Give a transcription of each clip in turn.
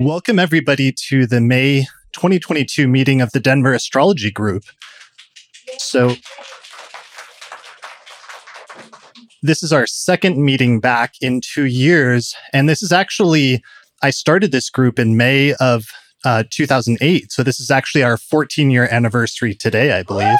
Welcome, everybody, to the May 2022 meeting of the Denver Astrology Group. So, this is our second meeting back in two years. And this is actually, I started this group in May of uh, 2008. So, this is actually our 14 year anniversary today, I believe.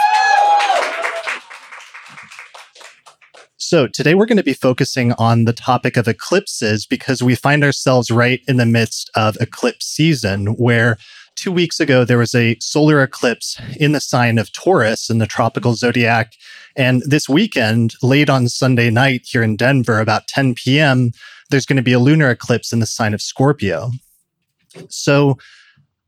So, today we're going to be focusing on the topic of eclipses because we find ourselves right in the midst of eclipse season, where two weeks ago there was a solar eclipse in the sign of Taurus in the tropical zodiac. And this weekend, late on Sunday night here in Denver, about 10 p.m., there's going to be a lunar eclipse in the sign of Scorpio. So,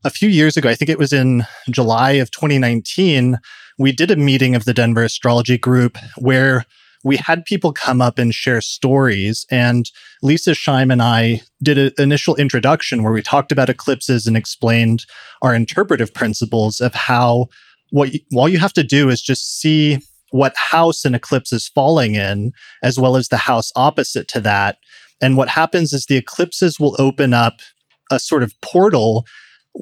a few years ago, I think it was in July of 2019, we did a meeting of the Denver Astrology Group where we had people come up and share stories. And Leisa Schaim and I did an initial introduction where we talked about eclipses and explained our interpretive principles of how what you, all you have to do is just see what house an eclipse is falling in, as well as the house opposite to that. And what happens is the eclipses will open up a sort of portal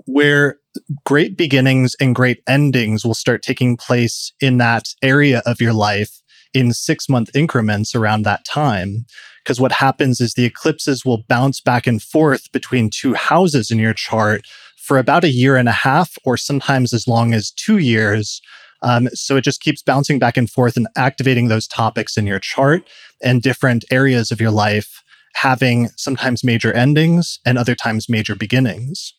where great beginnings and great endings will start taking place in that area of your life in six month increments around that time. Because what happens is the eclipses will bounce back and forth between two houses in your chart for about a year and a half, or sometimes as long as two years. Um, so it just keeps bouncing back and forth and activating those topics in your chart and different areas of your life having sometimes major endings and other times major beginnings.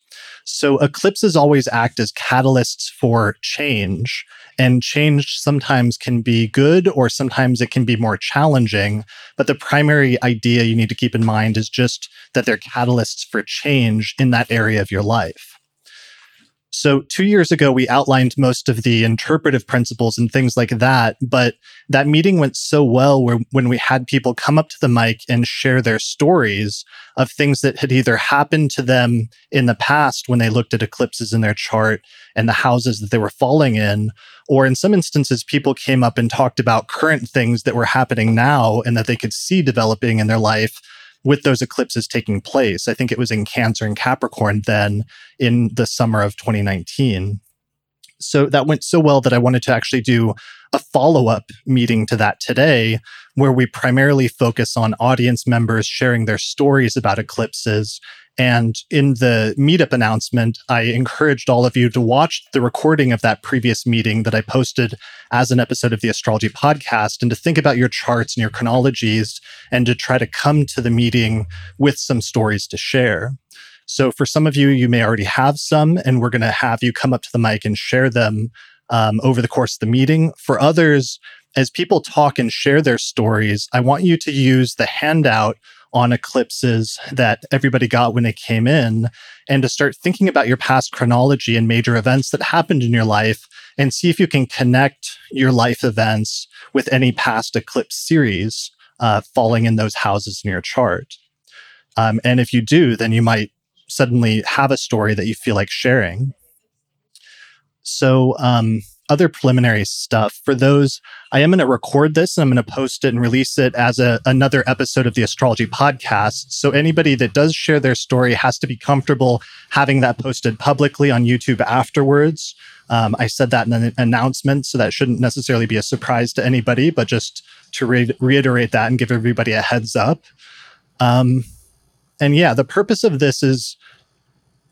So eclipses always act as catalysts for change. And change sometimes can be good or sometimes it can be more challenging. But the primary idea you need to keep in mind is just that they're catalysts for change in that area of your life. So, two years ago, we outlined most of the interpretive principles and things like that. But that meeting went so well where, when we had people come up to the mic and share their stories of things that had either happened to them in the past when they looked at eclipses in their chart and the houses that they were falling in. Or in some instances, people came up and talked about current things that were happening now and that they could see developing in their life with those eclipses taking place. I think it was in Cancer and Capricorn then in the summer of 2019. So that went so well that I wanted to actually do a follow up meeting to that today, where we primarily focus on audience members sharing their stories about eclipses and in the meetup announcement, I encouraged all of you to watch the recording of that previous meeting that I posted as an episode of the astrology podcast and to think about your charts and your chronologies and to try to come to the meeting with some stories to share. So for some of you, you may already have some, and we're going to have you come up to the mic and share them um, over the course of the meeting. For others, as people talk and share their stories, I want you to use the handout on eclipses that everybody got when they came in and to start thinking about your past chronology and major events that happened in your life and see if you can connect your life events with any past eclipse series uh, falling in those houses in your chart. Um, and if you do, then you might suddenly have a story that you feel like sharing. So, um, other preliminary stuff. For those, I am going to record this and I'm going to post it and release it as a, another episode of the astrology podcast. So anybody that does share their story has to be comfortable having that posted publicly on YouTube afterwards. Um, I said that in an announcement, so that shouldn't necessarily be a surprise to anybody, but just to re- reiterate that and give everybody a heads up. Um, and yeah, the purpose of this is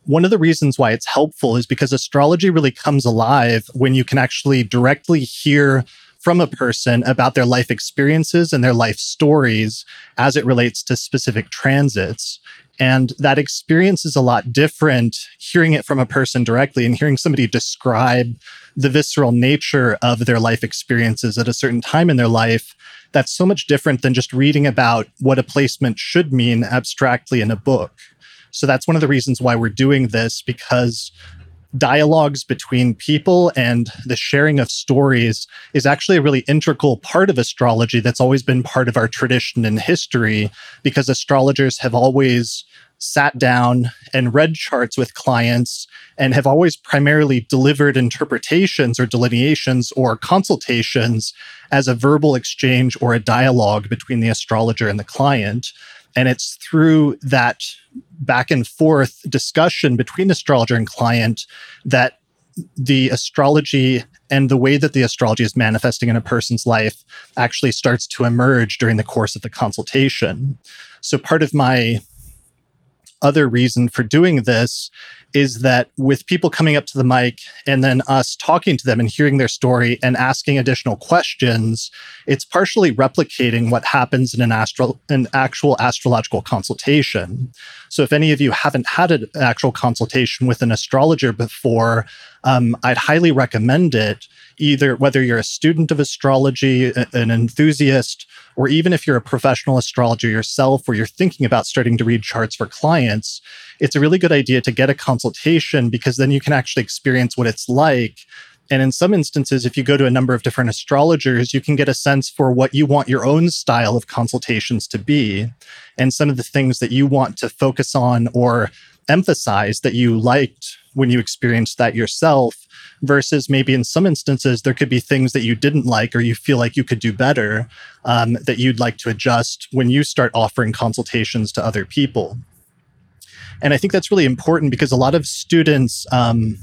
one of the reasons why it's helpful is because astrology really comes alive when you can actually directly hear from a person about their life experiences and their life stories as it relates to specific transits. And that experience is a lot different hearing it from a person directly and hearing somebody describe the visceral nature of their life experiences at a certain time in their life. That's so much different than just reading about what a placement should mean abstractly in a book. So that's one of the reasons why we're doing this because dialogues between people and the sharing of stories is actually a really integral part of astrology that's always been part of our tradition and history because astrologers have always sat down and read charts with clients and have always primarily delivered interpretations or delineations or consultations as a verbal exchange or a dialogue between the astrologer and the client. And it's through that back and forth discussion between astrologer and client that the astrology and the way that the astrology is manifesting in a person's life actually starts to emerge during the course of the consultation. So, part of my other reason for doing this is that with people coming up to the mic and then us talking to them and hearing their story and asking additional questions, it's partially replicating what happens in an an actual astrological consultation. So if any of you haven't had an actual consultation with an astrologer before, um, I'd highly recommend it. Either whether you're a student of astrology, an enthusiast, or even if you're a professional astrologer yourself, or you're thinking about starting to read charts for clients, it's a really good idea to get a consultation because then you can actually experience what it's like. And in some instances, if you go to a number of different astrologers, you can get a sense for what you want your own style of consultations to be. And some of the things that you want to focus on or emphasize that you liked when you experienced that yourself versus maybe in some instances there could be things that you didn't like or you feel like you could do better um, that you'd like to adjust when you start offering consultations to other people. And I think that's really important because a lot of students, um,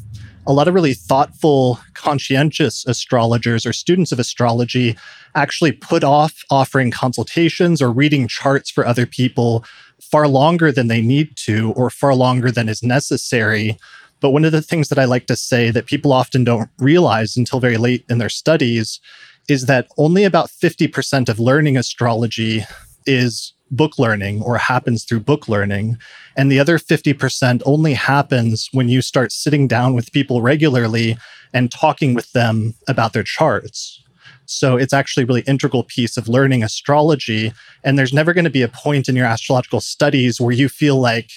a lot of really thoughtful, conscientious astrologers or students of astrology actually put off offering consultations or reading charts for other people far longer than they need to or far longer than is necessary. But one of the things that I like to say that people often don't realize until very late in their studies is that only about 50% of learning astrology is book learning or happens through book learning. And the other 50% only happens when you start sitting down with people regularly and talking with them about their charts. So it's actually a really integral piece of learning astrology. And there's never going to be a point in your astrological studies where you feel like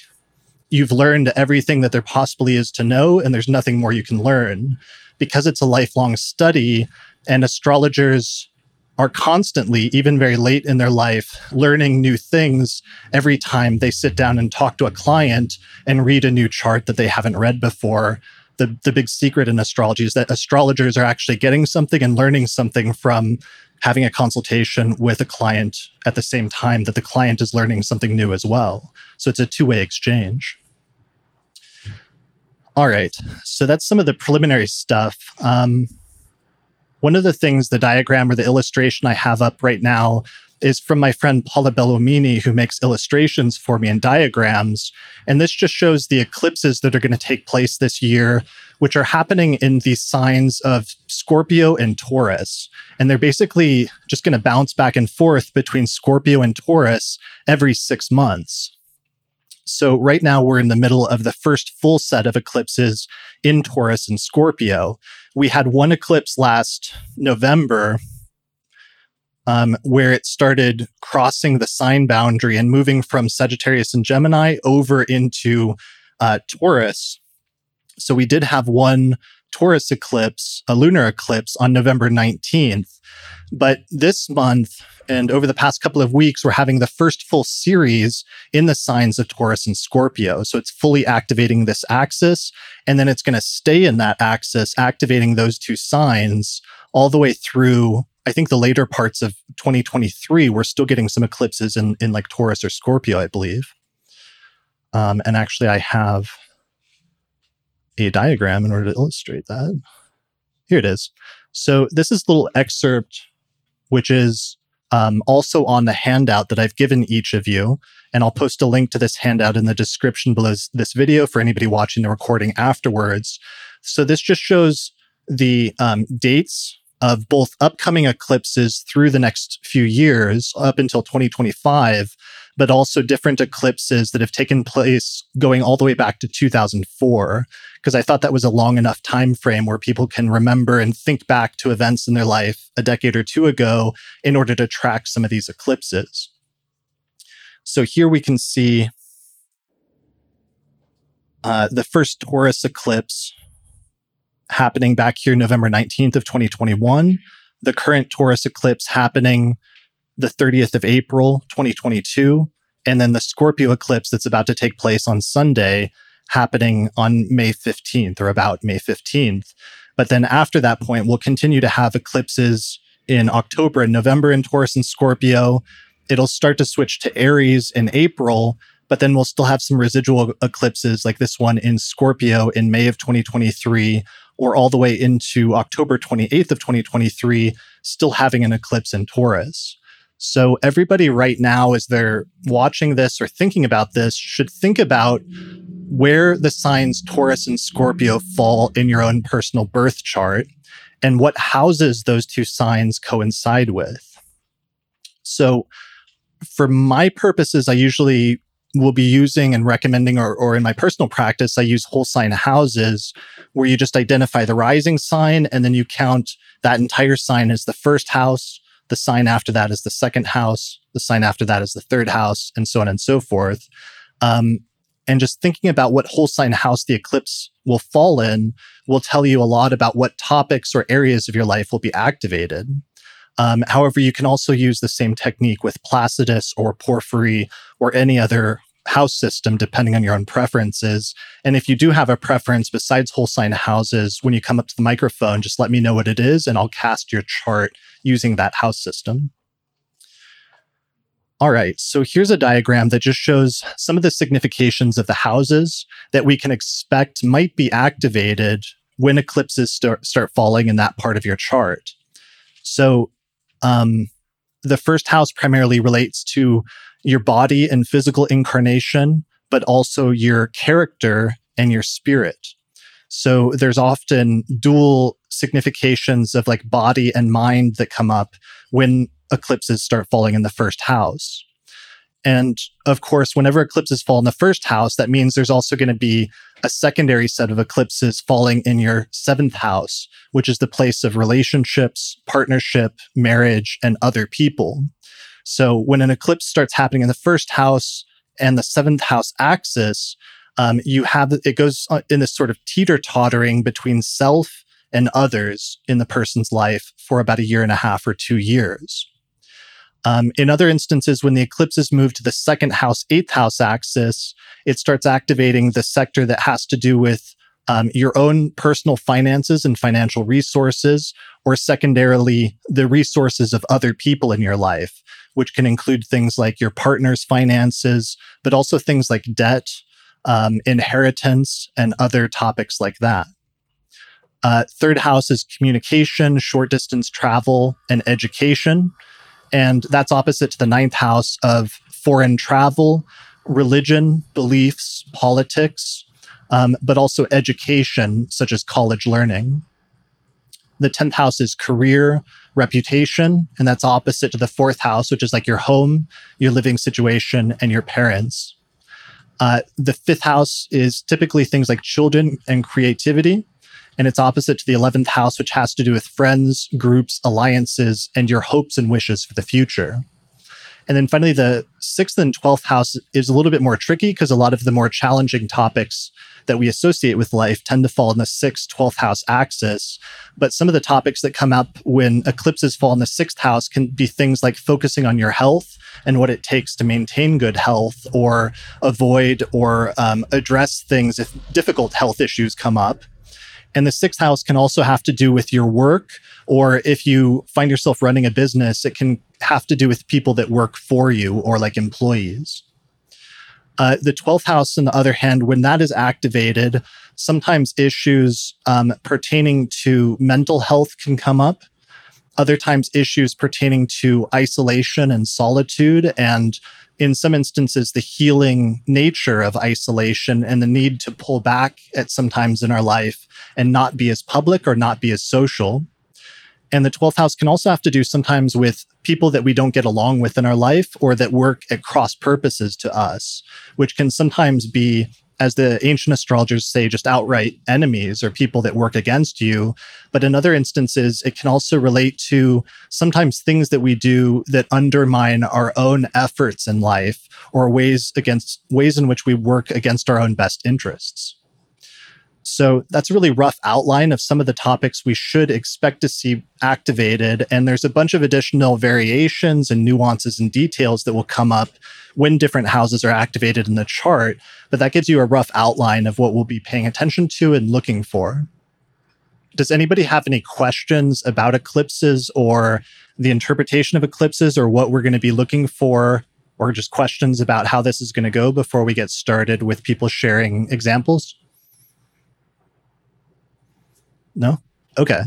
you've learned everything that there possibly is to know and there's nothing more you can learn. Because it's a lifelong study and astrologers are constantly, even very late in their life, learning new things every time they sit down and talk to a client and read a new chart that they haven't read before. The, the big secret in astrology is that astrologers are actually getting something and learning something from having a consultation with a client at the same time that the client is learning something new as well. So it's a two way exchange. All right. So that's some of the preliminary stuff. Um, one of the things, the diagram or the illustration I have up right now is from my friend Paula Belluomini, who makes illustrations for me and diagrams. And this just shows the eclipses that are going to take place this year, which are happening in the signs of Scorpio and Taurus. And they're basically just going to bounce back and forth between Scorpio and Taurus every six months. So right now we're in the middle of the first full set of eclipses in Taurus and Scorpio. We had one eclipse last November um, where it started crossing the sign boundary and moving from Sagittarius and Gemini over into uh, Taurus. So we did have one Taurus eclipse, a lunar eclipse on November 19th. But this month, and over the past couple of weeks, we're having the first full series in the signs of Taurus and Scorpio. So it's fully activating this axis, and then it's going to stay in that axis, activating those two signs all the way through. I think the later parts of 2023, we're still getting some eclipses in, in like Taurus or Scorpio, I believe. Um, and actually, I have a diagram in order to illustrate that. Here it is. So this is a little excerpt, which is um, also on the handout that I've given each of you. And I'll post a link to this handout in the description below this video for anybody watching the recording afterwards. So this just shows the um, dates of both upcoming eclipses through the next few years up until 2025 but also different eclipses that have taken place going all the way back to 2004 because I thought that was a long enough time frame where people can remember and think back to events in their life a decade or two ago in order to track some of these eclipses. So here we can see uh, the first Taurus eclipse happening back here November 19th of 2021, the current Taurus eclipse happening the 30th of April, 2022, and then the Scorpio eclipse that's about to take place on Sunday happening on May 15th or about May 15th. But then after that point, we'll continue to have eclipses in October and November in Taurus and Scorpio. It'll start to switch to Aries in April, but then we'll still have some residual eclipses like this one in Scorpio in May of 2023 or all the way into October 28th of 2023 still having an eclipse in Taurus. So everybody right now as they're watching this or thinking about this should think about where the signs Taurus and Scorpio fall in your own personal birth chart and what houses those two signs coincide with. So for my purposes, I usually will be using and recommending, or, or in my personal practice, I use whole sign houses where you just identify the rising sign and then you count that entire sign as the first house. The sign after that is the second house. The sign after that is the third house, and so on and so forth. Um, and just thinking about what whole sign house the eclipse will fall in will tell you a lot about what topics or areas of your life will be activated. Um, however, you can also use the same technique with Placidus or Porphyry or any other house system, depending on your own preferences. And if you do have a preference besides whole sign houses, when you come up to the microphone, just let me know what it is and I'll cast your chart using that house system. All right, so here's a diagram that just shows some of the significations of the houses that we can expect might be activated when eclipses start, start falling in that part of your chart. So um, the first house primarily relates to your body and physical incarnation, but also your character and your spirit. So there's often dual significations of like body and mind that come up when eclipses start falling in the first house. And of course, whenever eclipses fall in the first house, that means there's also going to be a secondary set of eclipses falling in your seventh house, which is the place of relationships, partnership, marriage, and other people. So when an eclipse starts happening in the first house and the seventh house axis, um, you have it goes in this sort of teeter tottering between self and others in the person's life for about a year and a half or two years. Um, in other instances, when the eclipses move to the second house, eighth house axis, it starts activating the sector that has to do with um, your own personal finances and financial resources, or secondarily, the resources of other people in your life, which can include things like your partner's finances, but also things like debt, um, inheritance, and other topics like that. Uh, third house is communication, short distance travel, and education. And that's opposite to the ninth house of foreign travel, religion, beliefs, politics, um, but also education, such as college learning. The 10th house is career, reputation, and that's opposite to the fourth house, which is like your home, your living situation, and your parents. Uh, the fifth house is typically things like children and creativity and it's opposite to the 11th house, which has to do with friends, groups, alliances, and your hopes and wishes for the future. And then finally, the sixth and 12th house is a little bit more tricky because a lot of the more challenging topics that we associate with life tend to fall in the sixth, 12th house axis. But some of the topics that come up when eclipses fall in the sixth house can be things like focusing on your health and what it takes to maintain good health or avoid or um, address things if difficult health issues come up. And the sixth house can also have to do with your work, or if you find yourself running a business, it can have to do with people that work for you or like employees. Uh, the 12th house, on the other hand, when that is activated, sometimes issues um, pertaining to mental health can come up. Other times, issues pertaining to isolation and solitude and in some instances, the healing nature of isolation and the need to pull back at some times in our life and not be as public or not be as social. And the 12th house can also have to do sometimes with people that we don't get along with in our life or that work at cross purposes to us, which can sometimes be as the ancient astrologers say, just outright enemies or people that work against you. But in other instances, it can also relate to sometimes things that we do that undermine our own efforts in life or ways against ways in which we work against our own best interests. So that's a really rough outline of some of the topics we should expect to see activated. And there's a bunch of additional variations and nuances and details that will come up when different houses are activated in the chart. But that gives you a rough outline of what we'll be paying attention to and looking for. Does anybody have any questions about eclipses or the interpretation of eclipses or what we're going to be looking for or just questions about how this is going to go before we get started with people sharing examples? No? Okay.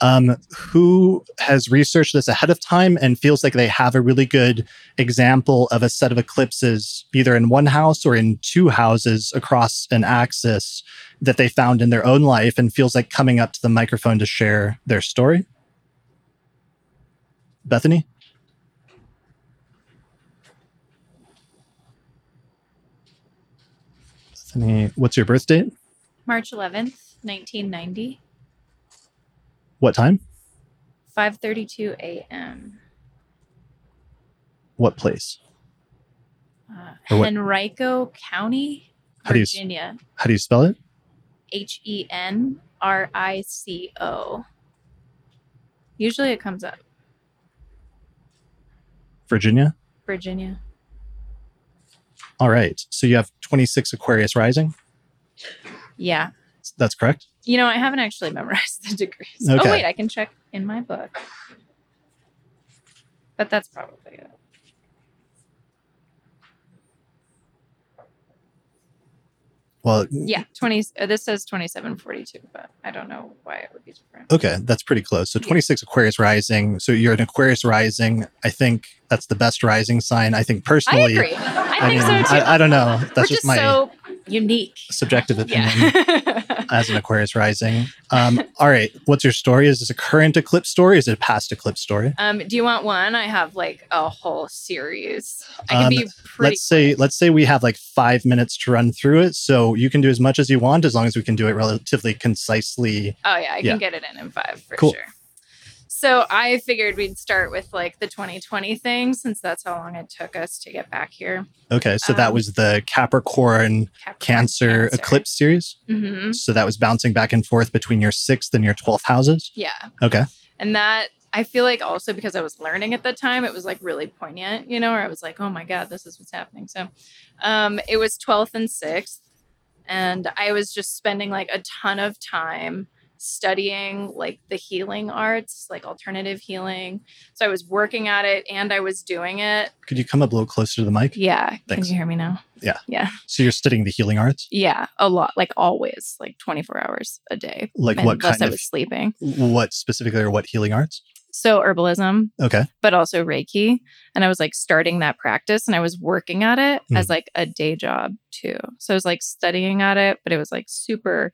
Um, who has researched this ahead of time and feels like they have a really good example of a set of eclipses, either in one house or in two houses across an axis that they found in their own life and feels like coming up to the microphone to share their story? Bethany? Bethany, what's your birth date? March 11th, 1990, What time? 5:32 a.m. What place? Uh, what- Henrico County, How do you Virginia. How do you spell it? H E N R I C O. Usually it comes up Virginia? Virginia. All right. So you have 26 Aquarius rising. Yeah. That's correct. You know, I haven't actually memorized the degrees. Okay. Oh wait, I can check in my book. But that's probably it. Well, Yeah, 20 uh, this says 2742, but I don't know why it would be different. okay, that's pretty close. So 26 Aquarius rising. So you're an Aquarius rising. I think that's the best rising sign. I think I personally, agree. I, I think mean, so too. I, I don't know. That's We're just, just my so unique. subjective opinion Yeah. as an Aquarius rising. Um, all right. What's your story? Is this a current eclipse story? Is it a past eclipse story? um, do you want one? I have like a whole series. I can Um, be pretty. let's say let's say we have like five minutes to run through it so you can do as much as you want as long as we can do it relatively concisely Oh yeah, I can yeah. get it in in five for Cool. sure. So I figured we'd start with like the 2020 thing since that's how long it took us to get back here. okay so that Um, was the capricorn Capricorn, cancer, eclipse series? Hmm so that was bouncing back and forth between your sixth and your 12th houses? Yeah, okay. And that I feel like also because I was learning at the time, it was like really poignant, you know, where I was like, oh my god, this is what's happening. So, um, it was 12th and 6th, and I was just spending like a ton of time studying like the healing arts, like alternative healing. So I was working at it and I was doing it. could you come up a little closer to the mic Yeah. Thanks. Can you hear me now? Yeah. Yeah. so you're studying the healing arts Yeah. A lot. Like always, like 24 hours a day. like what unless kind I of was sleeping. what specifically or what healing arts So herbalism, okay but also Reiki. And I was like starting that practice and I was working at it Hmm. as like a day job too. So I was like studying at it, but it was like super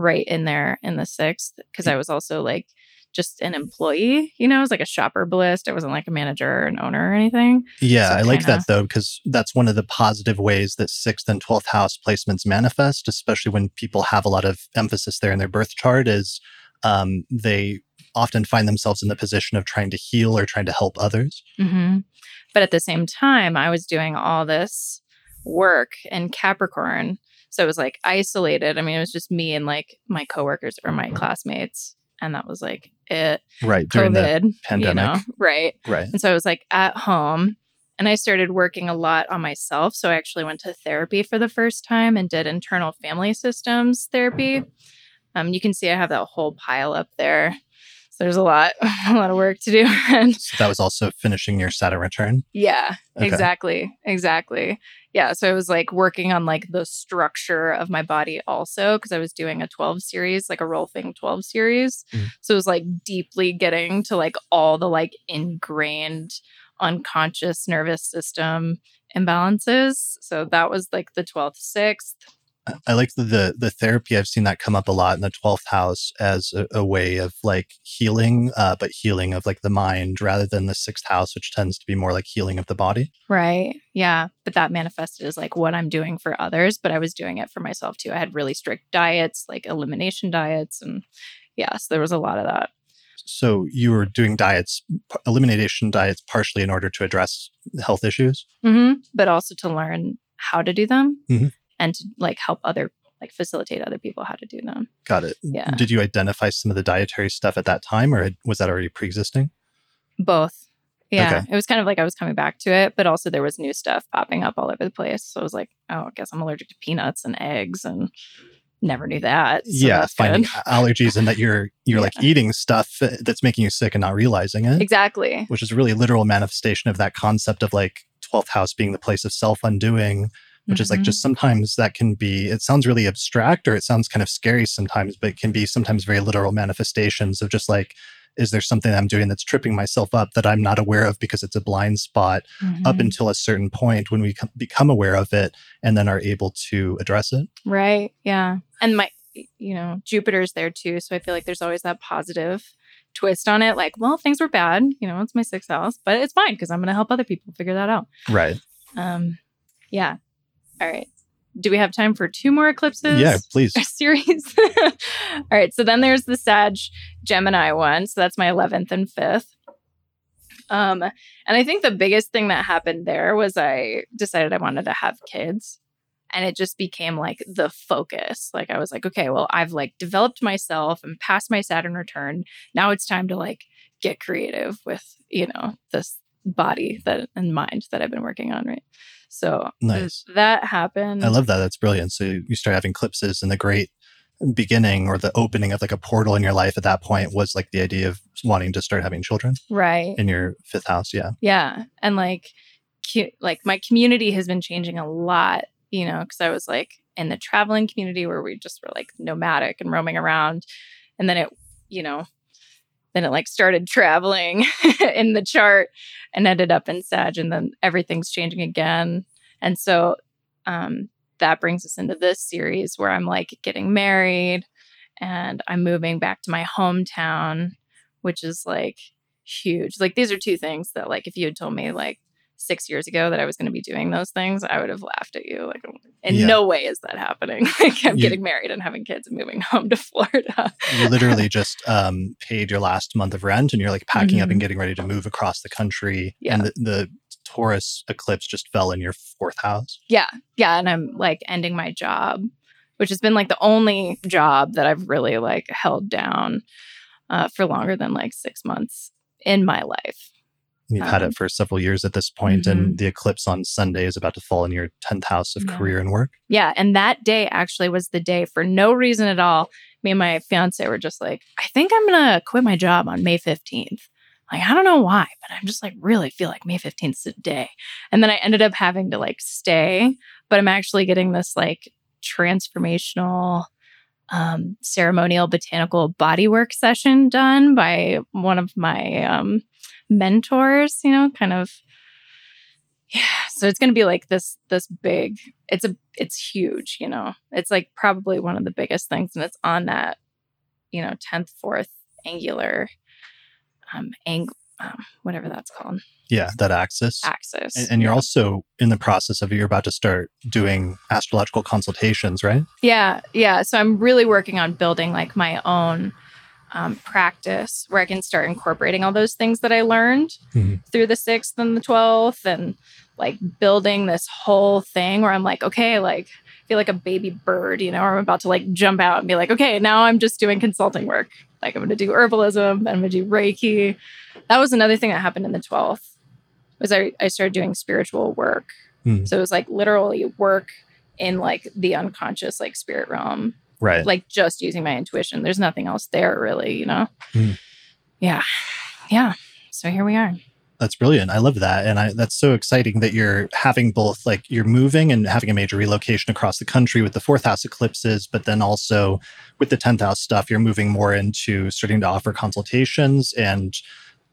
right in there in the sixth because I was also like just an employee, you know, I was like a shopper herbalist. I wasn't like a manager or an owner or anything. Yeah, So I like kinda- that though, because that's one of the positive ways that sixth and 12th house placements manifest, especially when people have a lot of emphasis there in their birth chart, is um, they often find themselves in the position of trying to heal or trying to help others. hmm But at the same time, I was doing all this work in Capricorn. So it was like isolated. I mean, it was just me and like my coworkers or my classmates. And that was like it. Right. During the COVID, pandemic. You know? Right. right. And so I was like at home and I started working a lot on myself. So I actually went to therapy for the first time and did internal family systems therapy. Um, you can see I have that whole pile up there. There's a lot, a lot of work to do. and So that was also finishing your Saturn return. yeah, Okay. exactly. Exactly. Yeah. So I was like working on like the structure of my body also because I was doing a 12 series, like a Rolfing 12 series. Mm. So it was like deeply getting to like all the like ingrained unconscious nervous system imbalances. So that was like the 12th, 6th. I- like the, the the therapy. I've seen that come up a lot in the twelfth house as a, a way of like healing, uh, but healing of like the mind rather than the sixth house, which tends to be more like healing of the body. Right. Yeah. But that manifested as like what I'm doing for others, but I was doing it for myself too. I had really strict diets, like elimination diets. And yeah, so there was a lot of that. So you were doing diets, elimination diets, partially in order to address health issues. hmm But also to learn how to do them Mhm. And to like help other, like facilitate other people how to do them. Got it. Yeah. Did you identify some of the dietary stuff at that time, or was that already pre-existing? Both. Yeah. Okay. It was kind of like I was coming back to it, but also there was new stuff popping up all over the place. So I was like, oh, I guess I'm allergic to peanuts and eggs and never knew that. So yeah, finding good. allergies and that you're you're like eating stuff that's making you sick and not realizing it, Exactly. which is really literal manifestation of that concept of like 12th house being the place of self undoing, which is like Mhm. just sometimes that can be, it sounds really abstract or it sounds kind of scary sometimes, but it can be sometimes very literal manifestations of just like, is there something I'm doing that's tripping myself up that I'm not aware of because it's a blind spot up Mhm. until a certain point when we com- become aware of it and then are able to address it? Right. Yeah. And my, you know, Jupiter's there too. So I feel like there's always that positive twist on it. Like, well, things were bad. You know, it's my sixth house, but it's fine because I'm going to help other people figure that out. Right. Um, yeah. All right. Do we have time for two more eclipses? Yeah, please. series. All right. So then there's the Sag Gemini one. So that's my 11th and 5th. Um, and I think the biggest thing that happened there was I decided I wanted to have kids. And it just became like the focus. Like I was like, okay, well, I've like developed myself and passed my Saturn return. Now it's time to like get creative with, you know, this body that and mind that I've been working on, right? So Nice. that happened. I love that. That's brilliant. So you start having eclipses and the great beginning or the opening of like a portal in your life at that point was like the idea of wanting to start having children right. in your fifth house. Yeah. Yeah. And like, cu- like my community has been changing a lot, you know, because I was like in the traveling community where we just were like nomadic and roaming around. And then it, you know, then it like started traveling in the chart and ended up in Sag. And then everything's changing again. And so um, that brings us into this series where I'm like getting married and I'm moving back to my hometown, which is like huge. Like these are two things that like if you had told me like six years ago that I was going to be doing those things, I would have laughed at you. Like in Yeah. no way is that happening. like I'm You- getting married and having kids and moving home to Florida. You literally just um, paid your last month of rent and you're like packing up Mhm. and getting ready to move across the country. Yeah. And the, the Taurus eclipse just fell in your fourth house. yeah. Yeah. And I'm like ending my job, which has been like the only job that I've really like held down uh, for longer than like six months in my life. You've had Um, it for several years at this point, and the eclipse on Sunday is about to fall in your 10th house of Yeah. career and work. Yeah. And that day actually was the day for no reason at all. Me and my fiance were just like, I think I'm going to quit my job on May 15th. Like, I don't know why, but I'm just like really feel like May 15th is the day. And then I ended up having to like stay, but I'm actually getting this like transformational um, ceremonial botanical bodywork session done by one of my um, mentors, you know, kind of yeah so it's going to be like this this big it's a it's huge you know it's like probably one of the biggest things and it's on that you know 10th fourth angular um ang um, whatever that's called Yeah, that axis. axis And, and you're yeah. also in the process of you're about to start doing astrological consultations, right? yeah yeah so i'm really working on building like my own um, practice where i can start incorporating all those things that i learned Mhm. through the 6th and the 12th and like building this whole thing where i'm like okay like I feel like a baby bird you know or i'm about to like jump out and be like okay now i'm just doing consulting work like i'm going to do herbalism then i'm going to do reiki that was another thing that happened in the 12th was i, I started doing spiritual work Hmm. so it was like literally work in like the unconscious like spirit realm Right. like just using my intuition there's nothing else there really you know Hmm. yeah yeah so here we are That's brilliant. I love that. And I, that's so exciting that you're having both like you're moving and having a major relocation across the country with the fourth house eclipses, but then also with the 10th house stuff, you're moving more into starting to offer consultations and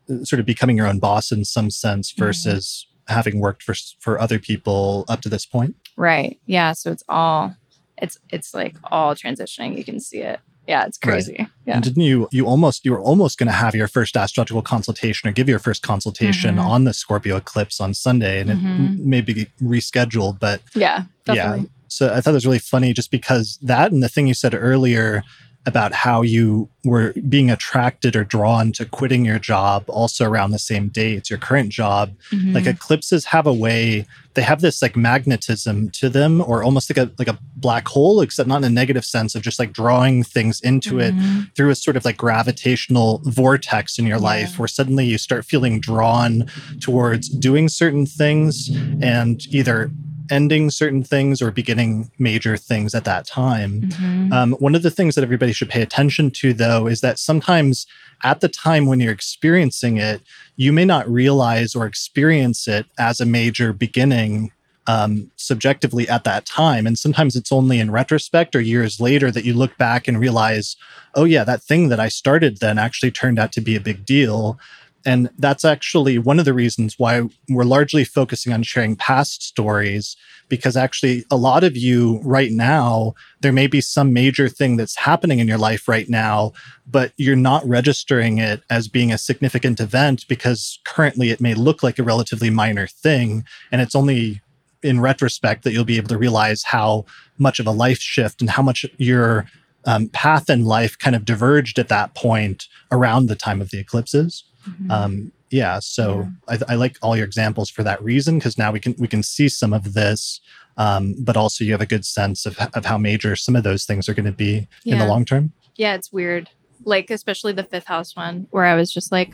uh, sort of becoming your own boss in some sense Mhm. versus having worked for, for other people up to this point. Right. Yeah. So it's all it's it's like all transitioning. You can see it. Yeah, it's Right. crazy. Yeah. And didn't you, you almost, you were almost going to have your first astrological consultation or give your first consultation Mhm. on the Scorpio eclipse on Sunday and it Mhm. m- may be rescheduled, but Yeah, definitely. Yeah. So I thought it was really funny just because that and the thing you said earlier about how you were being attracted or drawn to quitting your job also around the same dates, your current job. Mhm. Like eclipses have a way, they have this like magnetism to them or almost like a like a black hole, except not in a negative sense of just like drawing things into it Mhm. through a sort of like gravitational vortex in your Yeah. life where suddenly you start feeling drawn towards doing certain things and either ending certain things or beginning major things at that time. Mhm. Um, one of the things that everybody should pay attention to, though, is that sometimes at the time when you're experiencing it, you may not realize or experience it as a major beginning um, subjectively at that time. And sometimes it's only in retrospect or years later that you look back and realize, oh, yeah, that thing that I started then actually turned out to be a big deal. And that's actually one of the reasons why we're largely focusing on sharing past stories, because actually, a lot of you right now, there may be some major thing that's happening in your life right now, but you're not registering it as being a significant event because currently it may look like a relatively minor thing. And it's only in retrospect that you'll be able to realize how much of a life shift and how much your um, path in life kind of diverged at that point around the time of the eclipses. Mhm. Um, yeah, so I, I like all your examples for that reason because now we can we can see some of this, um, but also you have a good sense of of how major some of those things are going to be in the long term. Yeah, it's weird. Like, especially the fifth house one, where I was just like,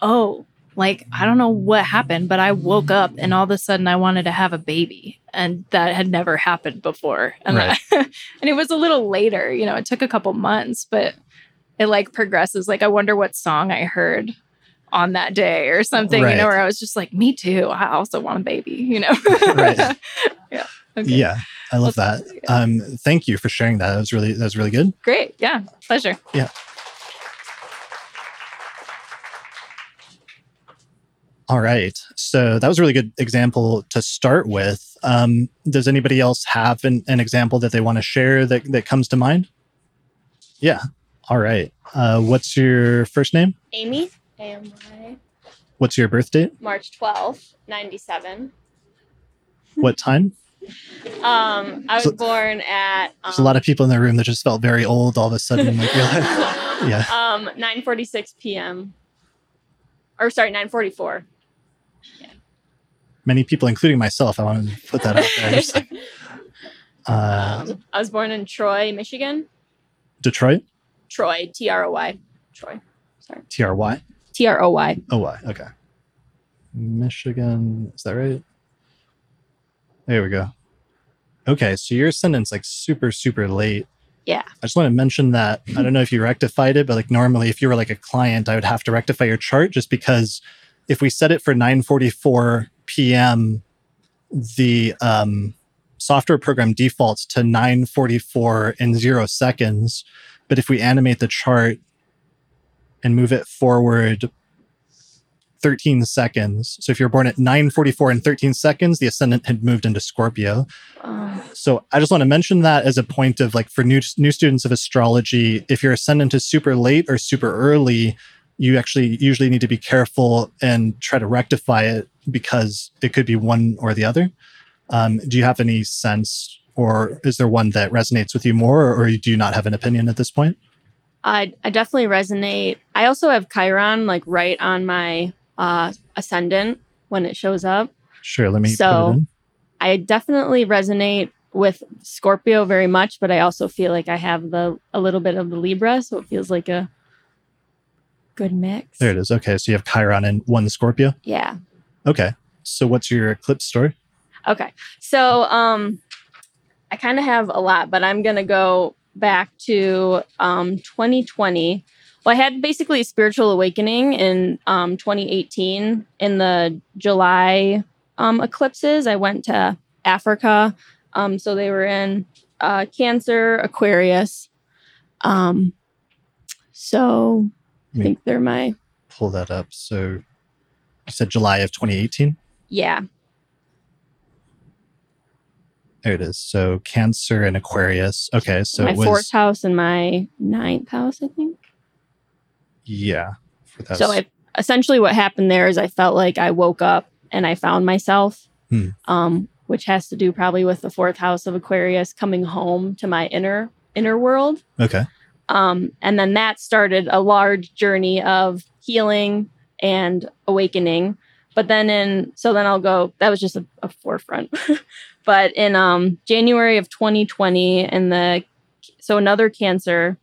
oh, like, I don't know what happened, but I woke up and all of a sudden I wanted to have a baby. And that had never happened before. And, Right. and it was a little later, you know, it took a couple months, but it like progresses. Like, I wonder what song I heard on that day or something, Right. you know, where I was just like, me too. I also want a baby, you know? Right. yeah. Okay. Yeah, I love that. Let's- Um, thank you for sharing that. That was really that was really good. Great. Yeah. Pleasure. Yeah. All right. So that was a really good example to start with. Um, does anybody else have an, an example that they want to share that, that comes to mind? Yeah. All right. Uh, what's your first name? Amy, A-M-Y, What's your birth date? March 12th, 97. What time? Um, I was So- born at um, There's a lot of people in the room that just felt very old all of a sudden. Like, yeah. um 9:46 p.m. Or sorry, 9:44. Many people, including myself, I wanted to put that out there. Like, uh, um, I was born in Troy, Michigan. Detroit, Troy, T R O Y. Troy. Sorry. T R Y. T R O Y. Oh, Okay. Michigan. Is that right? There we go. Okay. So your ascendant's like super, super late. Yeah. I just want to mention that. I don't know if you rectified it, but like normally if you were like a client, I would have to rectify your chart just because if we set it for 944 p.m., the um, software program defaults to 944 in zero seconds. But if we animate the chart and move it forward 13 seconds. So if you're born at 944 and 13 seconds, the ascendant had moved into Scorpio. Um, So I just want to mention that as a point of like for new new students of astrology, if your ascendant is super late or super early, you actually usually need to be careful and try to rectify it because it could be one or the other. Um, do you have any sense, or is there one that resonates with you more, or, or do you not have an opinion at this point? I I definitely resonate. I also have Chiron like right on my uh ascendant when it shows up. Sure, let me So- put it in. I definitely resonate with Scorpio very much, but I also feel like I have the a little bit of the Libra, so it feels like a good mix. There it is. Okay, so you have Chiron and one Scorpio. Yeah. Okay, so what's your eclipse story? Okay. So um I kind of have a lot, but I'm going to go back to um 2020. Well, I had basically a spiritual awakening in um 2018 in the July um eclipses. I went to Africa. Um so they were in uh Cancer, Aquarius. Um so I think they're my Pull that up. So you said July of 2018. yeah. There it is. So Cancer and Aquarius. Okay, so my it was fourth house and my ninth house, I think. yeah. So I essentially what happened there is I felt like I woke up and I found myself, Hmm. um, which has to do probably with the fourth house of Aquarius coming home to my inner inner world. okay. Um, and then that started a large journey of healing and awakening. But then in so then I'll go. That was just a, a forefront. but in um, January of 2020, in the so another cancer,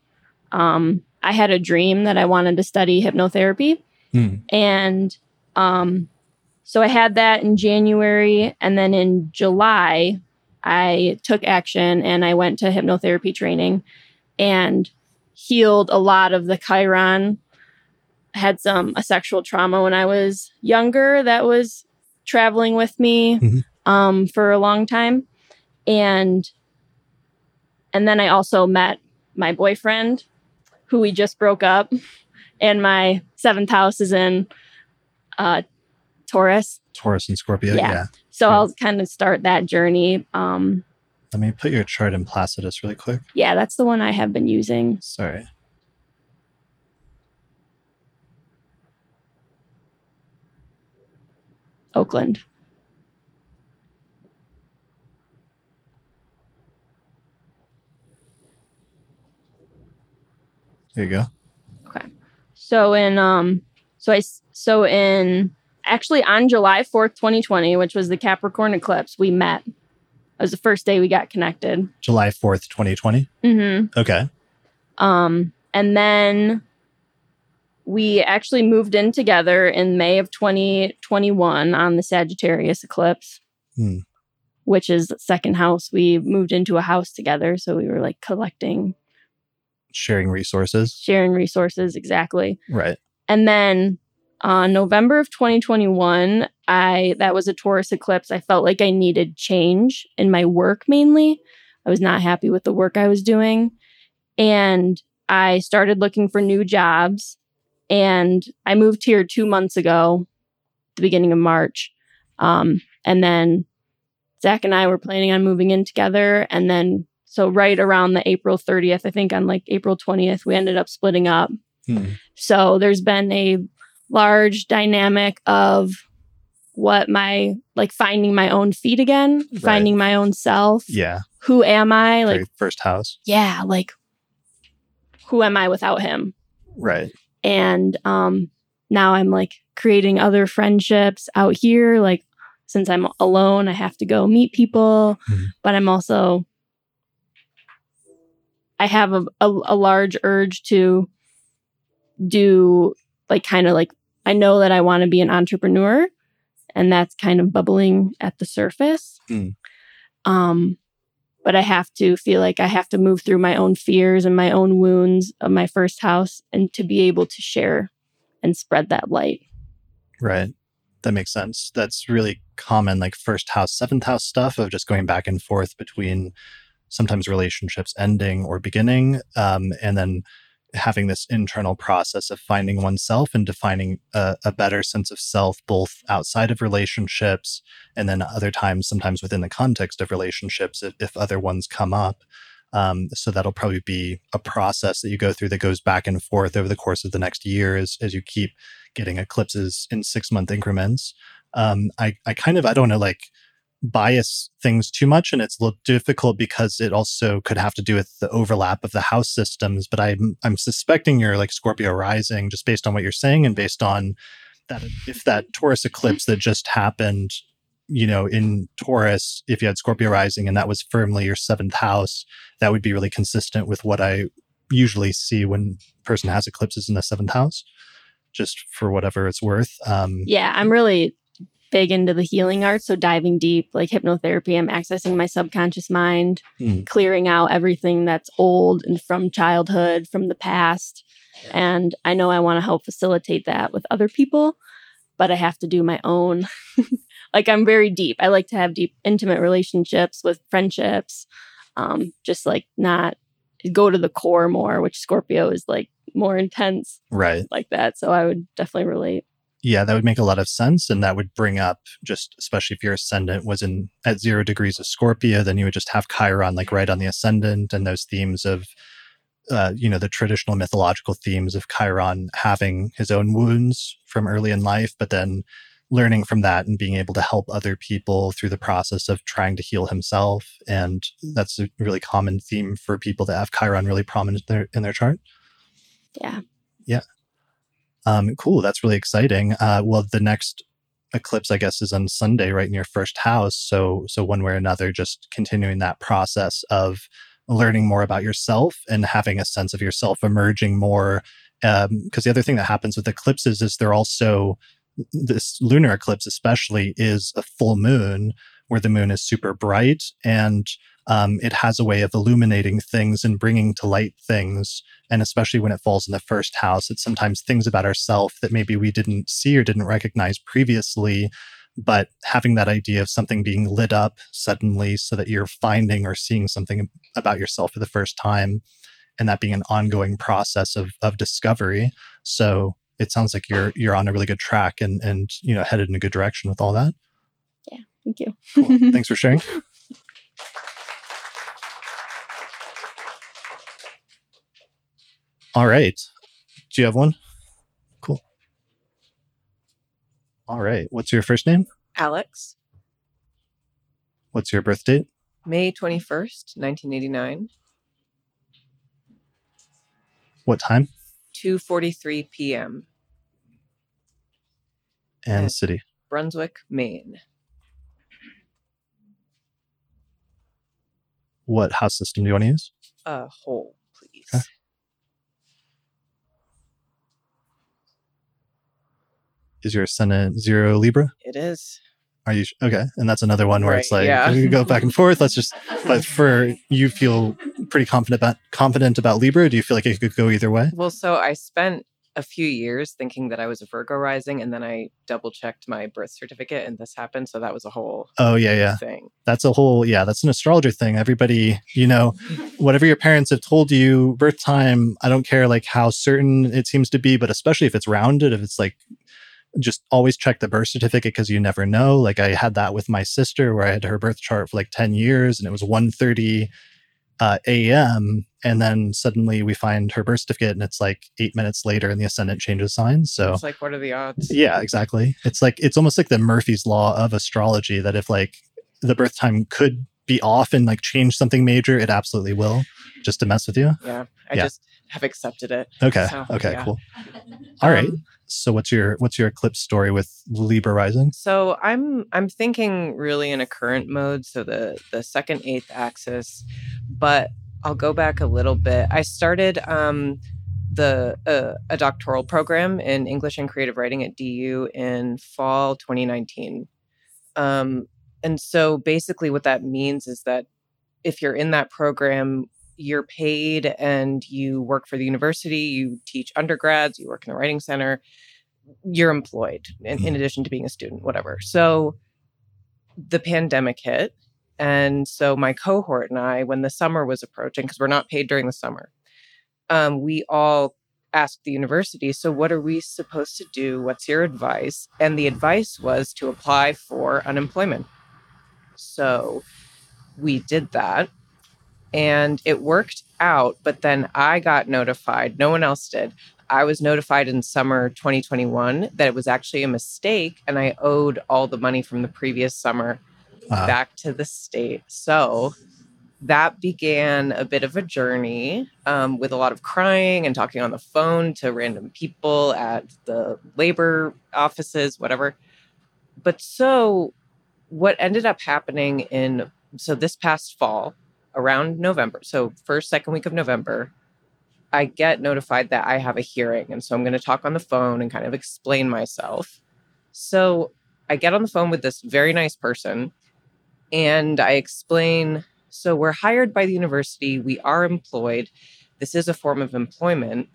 um, I had a dream that I wanted to study hypnotherapy Hmm. and um so I had that in January. And then in July, I took action and I went to hypnotherapy training and healed a lot of the Chiron. Had some a sexual trauma when I was younger that was traveling with me Mhm. Um, for a long time, and and then I also met my boyfriend, who we just broke up, and my seventh house is in uh, Taurus. Taurus and Scorpio. Yeah. yeah. So Yeah. I'll kind of start that journey. Um, Let me put your chart in Placidus really quick. yeah, that's the one I have been using. Sorry. Oakland. There you go. Okay. So in um, so I so in actually on July fourth, twenty twenty, which was the Capricorn eclipse, we met. It was the first day we got connected. July 4th, 2020. Mm-hmm. Okay. Um, and then we actually moved in together in May of 2021 on the Sagittarius eclipse, Hmm. which is second house. We moved into a house together. So we were like collecting, Sharing resources. sharing resources. Exactly. Right. And then uh, November of 2021, I that was a Taurus eclipse. I felt like I needed change in my work mainly. I was not happy with the work I was doing, and I started looking for new jobs. And I moved here two months ago, the beginning of March, um, and then Zach and I were planning on moving in together, and then so right around the April 30th, I think on like April 20th, we ended up splitting up. Hmm. So there's been a large dynamic of what my like finding my own feet again, Right. finding my own self. Yeah. Who am I? Like, Very first house. yeah, like who am I without him? Right. And um now I'm like creating other friendships out here. Like since I'm alone, I have to go meet people, Mhm. but I'm also I have a, a, a large urge to do like kind of like I know that I want to be an entrepreneur and that's kind of bubbling at the surface. Mm. Um but I have to feel like I have to move through my own fears and my own wounds of my first house and to be able to share and spread that light. Right. That makes sense. That's really common, like first house, seventh house stuff of just going back and forth between sometimes relationships ending or beginning, um, and then having this internal process of finding oneself and defining a, a better sense of self, both outside of relationships and then other times, sometimes within the context of relationships, if, if other ones come up. Um, so that'll probably be a process that you go through that goes back and forth over the course of the next year as, as you keep getting eclipses in six month increments. Um, I, I kind of, I don't know, like bias things too much. And it's a little difficult because it also could have to do with the overlap of the house systems. But I'm, I'm suspecting you're like Scorpio rising just based on what you're saying and based on that, if that Taurus eclipse that just happened, you know, in Taurus, if you had Scorpio rising and that was firmly your seventh house, that would be really consistent with what I usually see when person has eclipses in the seventh house just for whatever it's worth. Um, Yeah, I'm really big into the healing arts. So diving deep, like hypnotherapy, I'm accessing my subconscious mind, Hmm. clearing out everything that's old and from childhood, from the past. And I know I want to help facilitate that with other people, but I have to do my own. like I'm very deep. I like to have deep, intimate relationships with friendships. Um, just like not go to the core more, which Scorpio is like more intense Right. like that. So I would definitely relate. Yeah, that would make a lot of sense. And that would bring up just, especially if your ascendant was in at zero degrees of Scorpio, then you would just have Chiron like right on the ascendant and those themes of, uh, you know, the traditional mythological themes of Chiron having his own wounds from early in life, but then learning from that and being able to help other people through the process of trying to heal himself. And that's a really common theme for people that have Chiron really prominent in their, in their chart. Yeah. Yeah. Um, cool. That's really exciting. Uh, well, the next eclipse, I guess, is on Sunday, right in your first house. So, so one way or another, just continuing that process of learning more about yourself and having a sense of yourself emerging more. Because the other thing that happens with eclipses is they're also this lunar eclipse, especially, is a full moon where the moon is super bright and um, it has a way of illuminating things and bringing to light things. And especially when it falls in the first house, it's sometimes things about ourselves that maybe we didn't see or didn't recognize previously. But having that idea of something being lit up suddenly so that you're finding or seeing something about yourself for the first time, and that being an ongoing process of, of discovery. So it sounds like you're you're on a really good track and and you know headed in a good direction with all that. Yeah, thank you. Cool. Thanks for sharing. All right. Do you have one? Cool. All right. What's your first name? Alex, What's your birth date? May 21st, 1989, What time 2:43 p.m. and Uh, city? Brunswick, Maine. What house system do you want to use? A hole, please. Okay. Is your ascendant zero Libra? It is. Are you okay? And that's another one where it's like yeah. we can go back and forth. Let's just. But for you, feel pretty confident about confident about Libra. Do you feel like it could go either way? Well, so I spent a few years thinking that I was a Virgo rising, and then I double checked my birth certificate, and this happened. So that was a whole Oh yeah, yeah. thing. That's a whole yeah. That's an astrologer thing. Everybody, you know, whatever your parents have told you, birth time. I don't care like how certain it seems to be, but especially if it's rounded, if it's like just always check the birth certificate because you never know. Like I had that with my sister where I had her birth chart for like 10 years and it was 1.30 uh, a.m. And then suddenly we find her birth certificate and it's like eight minutes later and the ascendant changes signs. So It's like, what are the odds? yeah, exactly. It's like it's almost like the Murphy's law of astrology that if like the birth time could be off and like change something major, it absolutely will just to mess with you. Yeah, I Yeah. just have accepted it. Okay. So, okay, yeah. cool. All right. So what's your what's your eclipse story with Libra rising? So I'm I'm thinking really in a current mode, so the the second eighth axis, but I'll go back a little bit. I started um, the uh, a doctoral program in English and creative writing at DU in fall 2019. Um, and so basically what that means is that if you're in that program you're paid and you work for the university you teach undergrads you work in the writing center you're employed in, in addition to being a student whatever. So the pandemic hit and so my cohort and i when the summer was approaching because we're not paid during the summer um, we all asked the university so what are we supposed to do? What's your advice? And the advice was to apply for unemployment. So we did that and it worked out but then i got notified no one else did. I was notified in summer 2021 that it was actually a mistake and i owed all the money from the previous summer Uh, back to the state. So that began a bit of a journey um, with a lot of crying and talking on the phone to random people at the labor offices whatever. But so what ended up happening in so this past fall around November, so first, second week of November, I get notified that I have a hearing. And so I'm going to talk on the phone and kind of explain myself. So I get on the phone with this very nice person and I explain so we're hired by the university, we are employed. This is a form of employment.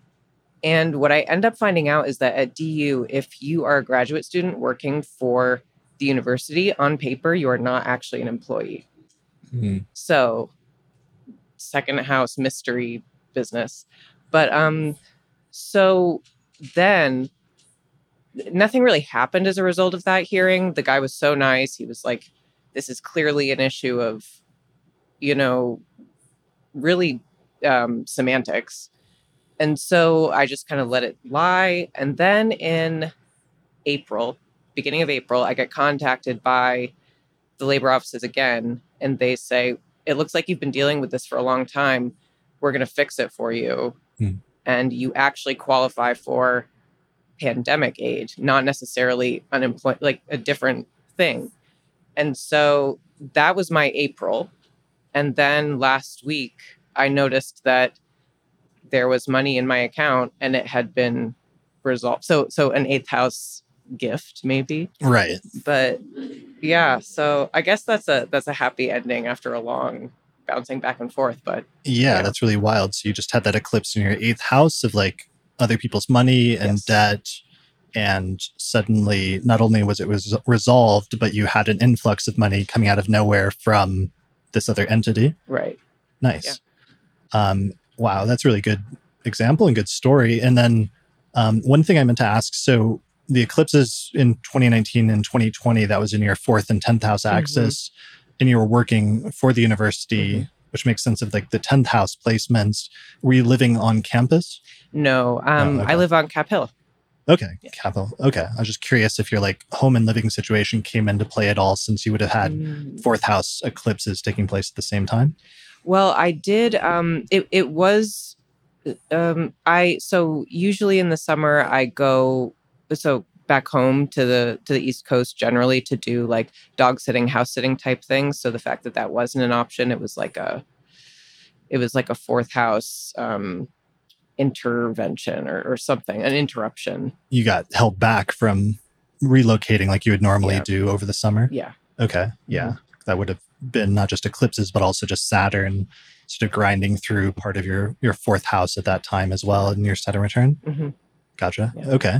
And what I end up finding out is that at DU, if you are a graduate student working for the university, on paper, you are not actually an employee. Hmm. So, second house mystery business. But um so then nothing really happened as a result of that hearing. The guy was so nice. He was like this is clearly an issue of you know really um semantics. And so I just kind of let it lie and then in April, beginning of April, I get contacted by the labor offices again and they say it looks like you've been dealing with this for a long time. We're going to fix it for you. Hmm. and you actually qualify for pandemic aid not necessarily unemployment like a different thing. And so that was my april. And then last week i noticed that there was money in my account and it had been resolved. So so an eighth house gift, maybe. Right. But yeah, so I guess that's a that's a happy ending after a long bouncing back and forth. But Yeah, Yeah. that's really wild. So you just had that eclipse in your eighth house of like other people's money and Yes. debt. And suddenly, not only was it was resolved, but you had an influx of money coming out of nowhere from this other entity. right. Nice. Um, wow, that's a really good example and good story. And then um, one thing I meant to ask so the eclipses in 2019 and 2020, that was in your fourth and 10th house axis, and you were working for the university, which makes sense of like the 10th house placements. Were you living on campus? No, um, Oh, okay. I live on Cap Hill. Okay, Yeah. Capitol. Okay. I was just curious if your like home and living situation came into play at all since you would have had Mm. fourth house eclipses taking place at the same time. Well, I did. Um, it it was. Um, I so usually in the summer I go so back home to the to the East Coast generally to do like dog sitting, house sitting type things. So the fact that that wasn't an option, it was like a, it was like a fourth house um, intervention or, or something, an interruption. You got held back from relocating like you would normally Yeah. do over the summer. Yeah. Okay. Yeah. That would have been not just eclipses, but also just Saturn sort of grinding through part of your your fourth house at that time as well in your Saturn return. Mhm. Gotcha. Yeah. Okay.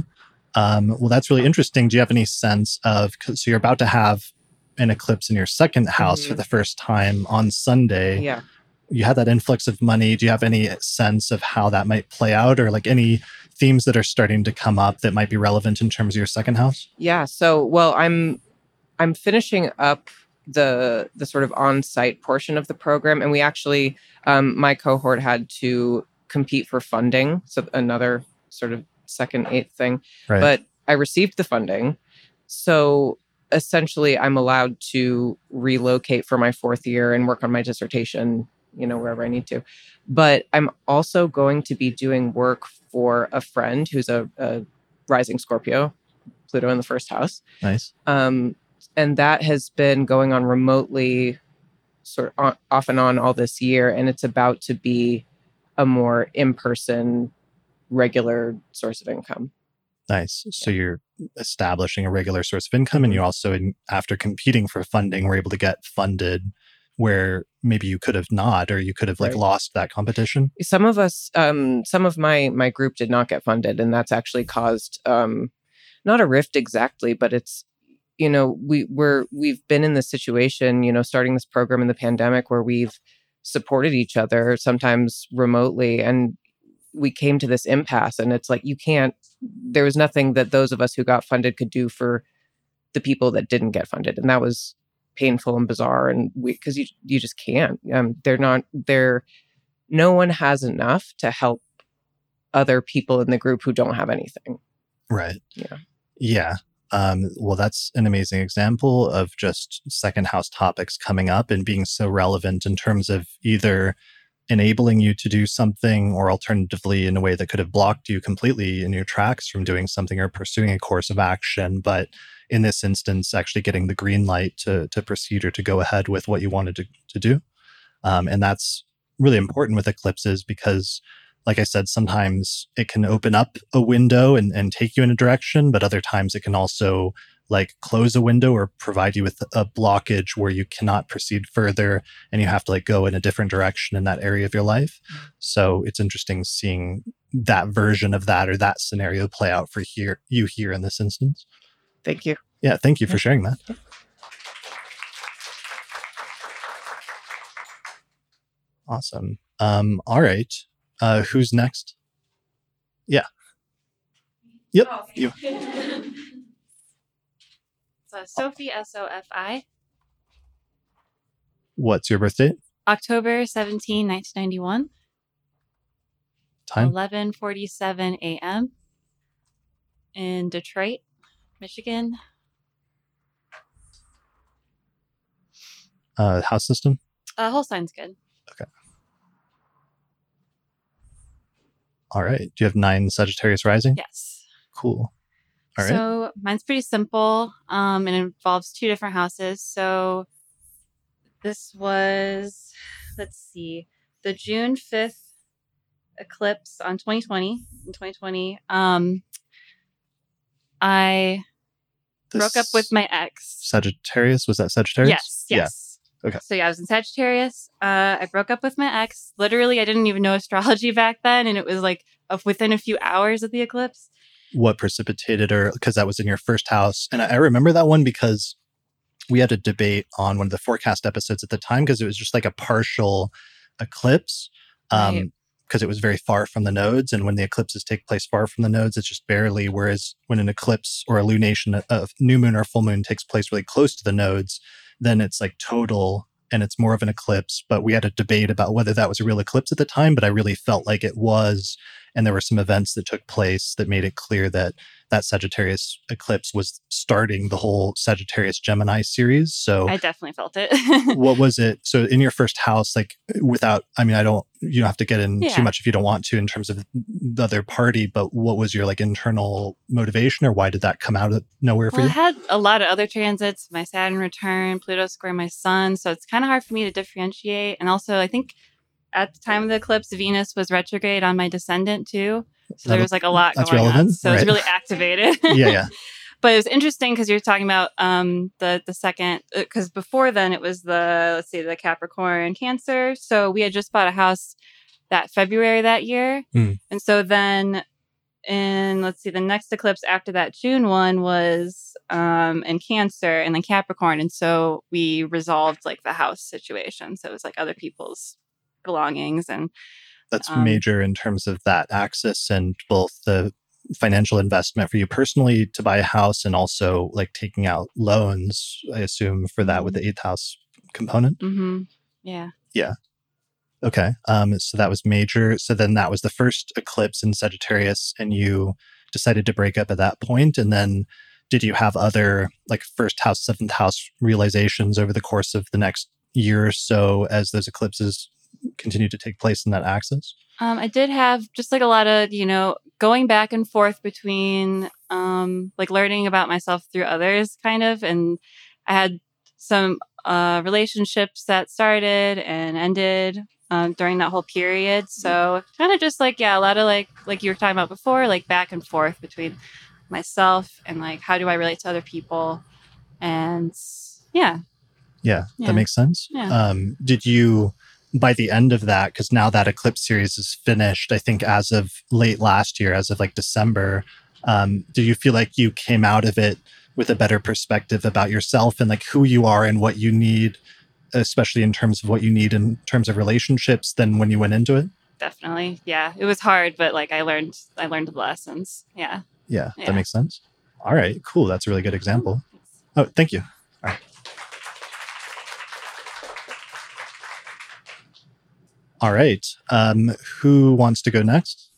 Um, well, that's really interesting. Do you have any sense of 'cause- so you're about to have an eclipse in your second house for Mhm. the first time on Sunday? Yeah. You had that influx of money. Do you have any sense of how that might play out, or like any themes that are starting to come up that might be relevant in terms of your second house? Yeah. So, well, I'm I'm finishing up the the sort of on-site portion of the program, and we actually um, my cohort had to compete for funding, so another sort of second eighth thing. Right. But I received the funding, so essentially, I'm allowed to relocate for my fourth year and work on my dissertation. You know, wherever I need to. But I'm also going to be doing work for a friend who's a, a rising Scorpio, Pluto in the first house. nice. Um, and that has been going on remotely, sort of on, off and on all this year. And it's about to be a more in person, regular source of income. Nice. So you're establishing a regular source of income, and you also, in, after competing for funding, were able to get funded where maybe you could have not, or you could have like Right. lost that competition. Some of us, um, some of my my group did not get funded, and that's actually caused um, not a rift exactly, but it's you know we we're we've been in this situation, you know, starting this program in the pandemic where we've supported each other sometimes remotely, and we came to this impasse, and it's like you can't. There was nothing that those of us who got funded could do for the people that didn't get funded, and that was painful and bizarre, and we because you you just can't. Um, they're not they're no one has enough to help other people in the group who don't have anything. Right. Yeah. Yeah. Um, well, that's an amazing example of just second house topics coming up and being so relevant in terms of either enabling you to do something or alternatively in a way that could have blocked you completely in your tracks from doing something or pursuing a course of action. But in this instance, actually getting the green light to, to proceed or to go ahead with what you wanted to, to do. Um, and that's really important with eclipses because like I said, sometimes it can open up a window and, and take you in a direction, but other times it can also like close a window or provide you with a blockage where you cannot proceed further and you have to like go in a different direction in that area of your life. So it's interesting seeing that version of that or that scenario play out for here you here in this instance. Thank you. Yeah, thank you for sharing that. Awesome. Um, all right. Uh, who's next? Yeah. Yep. Oh, You. So Sophie S O F I, What's your birth date? October 17, 1991, Time? 11:47 a.m. in Detroit, Michigan. Uh, house system? Uh, whole sign's good. Okay. All right. Do you have nine Sagittarius rising? Yes. Cool. All right. So mine's pretty simple. Um, and it involves two different houses. So this was, let's see, the June 5th eclipse on 2020. In 2020, um, I The broke up with my ex. Sagittarius. Was that Sagittarius? Yes. Yes. Okay. So yeah, I was in Sagittarius. Uh, I broke up with my ex. Literally, I didn't even know astrology back then, and it was like within a few hours of the eclipse. What precipitated, or because that was in your first house, and I, I remember that one because we had a debate on one of the forecast episodes at the time because it was just like a partial eclipse. Um, Right. because it was very far from the nodes. And when the eclipses take place far from the nodes, it's just barely. Whereas when an eclipse or a lunation, of new moon or full moon takes place really close to the nodes, then it's like total and it's more of an eclipse. But we had a debate about whether that was a real eclipse at the time, but I really felt like it was. And there were some events that took place that made it clear that that Sagittarius eclipse was starting the whole Sagittarius Gemini series. So I definitely felt it. what was it so in your first house like without i mean i don't you don't have to get in Yeah. too much if you don't want to in terms of the other party but what was your like internal motivation or why did that come out of nowhere for well, I had a lot of other transits. My Saturn return, Pluto square my Sun, so it's kind of hard for me to differentiate. And also, I think at the time of the eclipse, Venus was retrograde on my descendant too. So there was like a lot going on. relevant, So it was really activated. yeah yeah but it was interesting because you're talking about um the the second because before then it was the let's see the Capricorn Cancer. So we had just bought a house that February that year, Hmm. and so then in let's see the next eclipse after that June one was um in Cancer and then Capricorn, and so we resolved like the house situation. So it was like other people's belongings and that's Um, major in terms of that axis and both the financial investment for you personally to buy a house and also like taking out loans i assume for that with the eighth house component hmm Yeah. yeah. Okay. Um, so that was major. So then that was the first eclipse in Sagittarius, and you decided to break up at that point. And then did you have other like first house, seventh house realizations over the course of the next year or so as those eclipses continue to take place in that axis? Um, I did have just like a lot of, you know, going back and forth between um, like learning about myself through others, kind of. And I had some uh, relationships that started and ended um, during that whole period. So kind of just like, yeah, a lot of like, like you were talking about before, like back and forth between myself and like, how do I relate to other people? And yeah, Yeah, Yeah. that makes sense. Yeah. Um, did you, by the end of that, because now that Eclipse series is finished, I think as of late last year, as of like December, um, do you feel like you came out of it with a better perspective about yourself and like who you are and what you need, especially in terms of what you need in terms of relationships than when you went into it? definitely. Yeah. It was hard, but like I learned, I learned the lessons. Yeah. Yeah, Yeah. that makes sense. All right, cool. That's a really good example. Oh, thank you. All right. All right. Um, who wants to go next?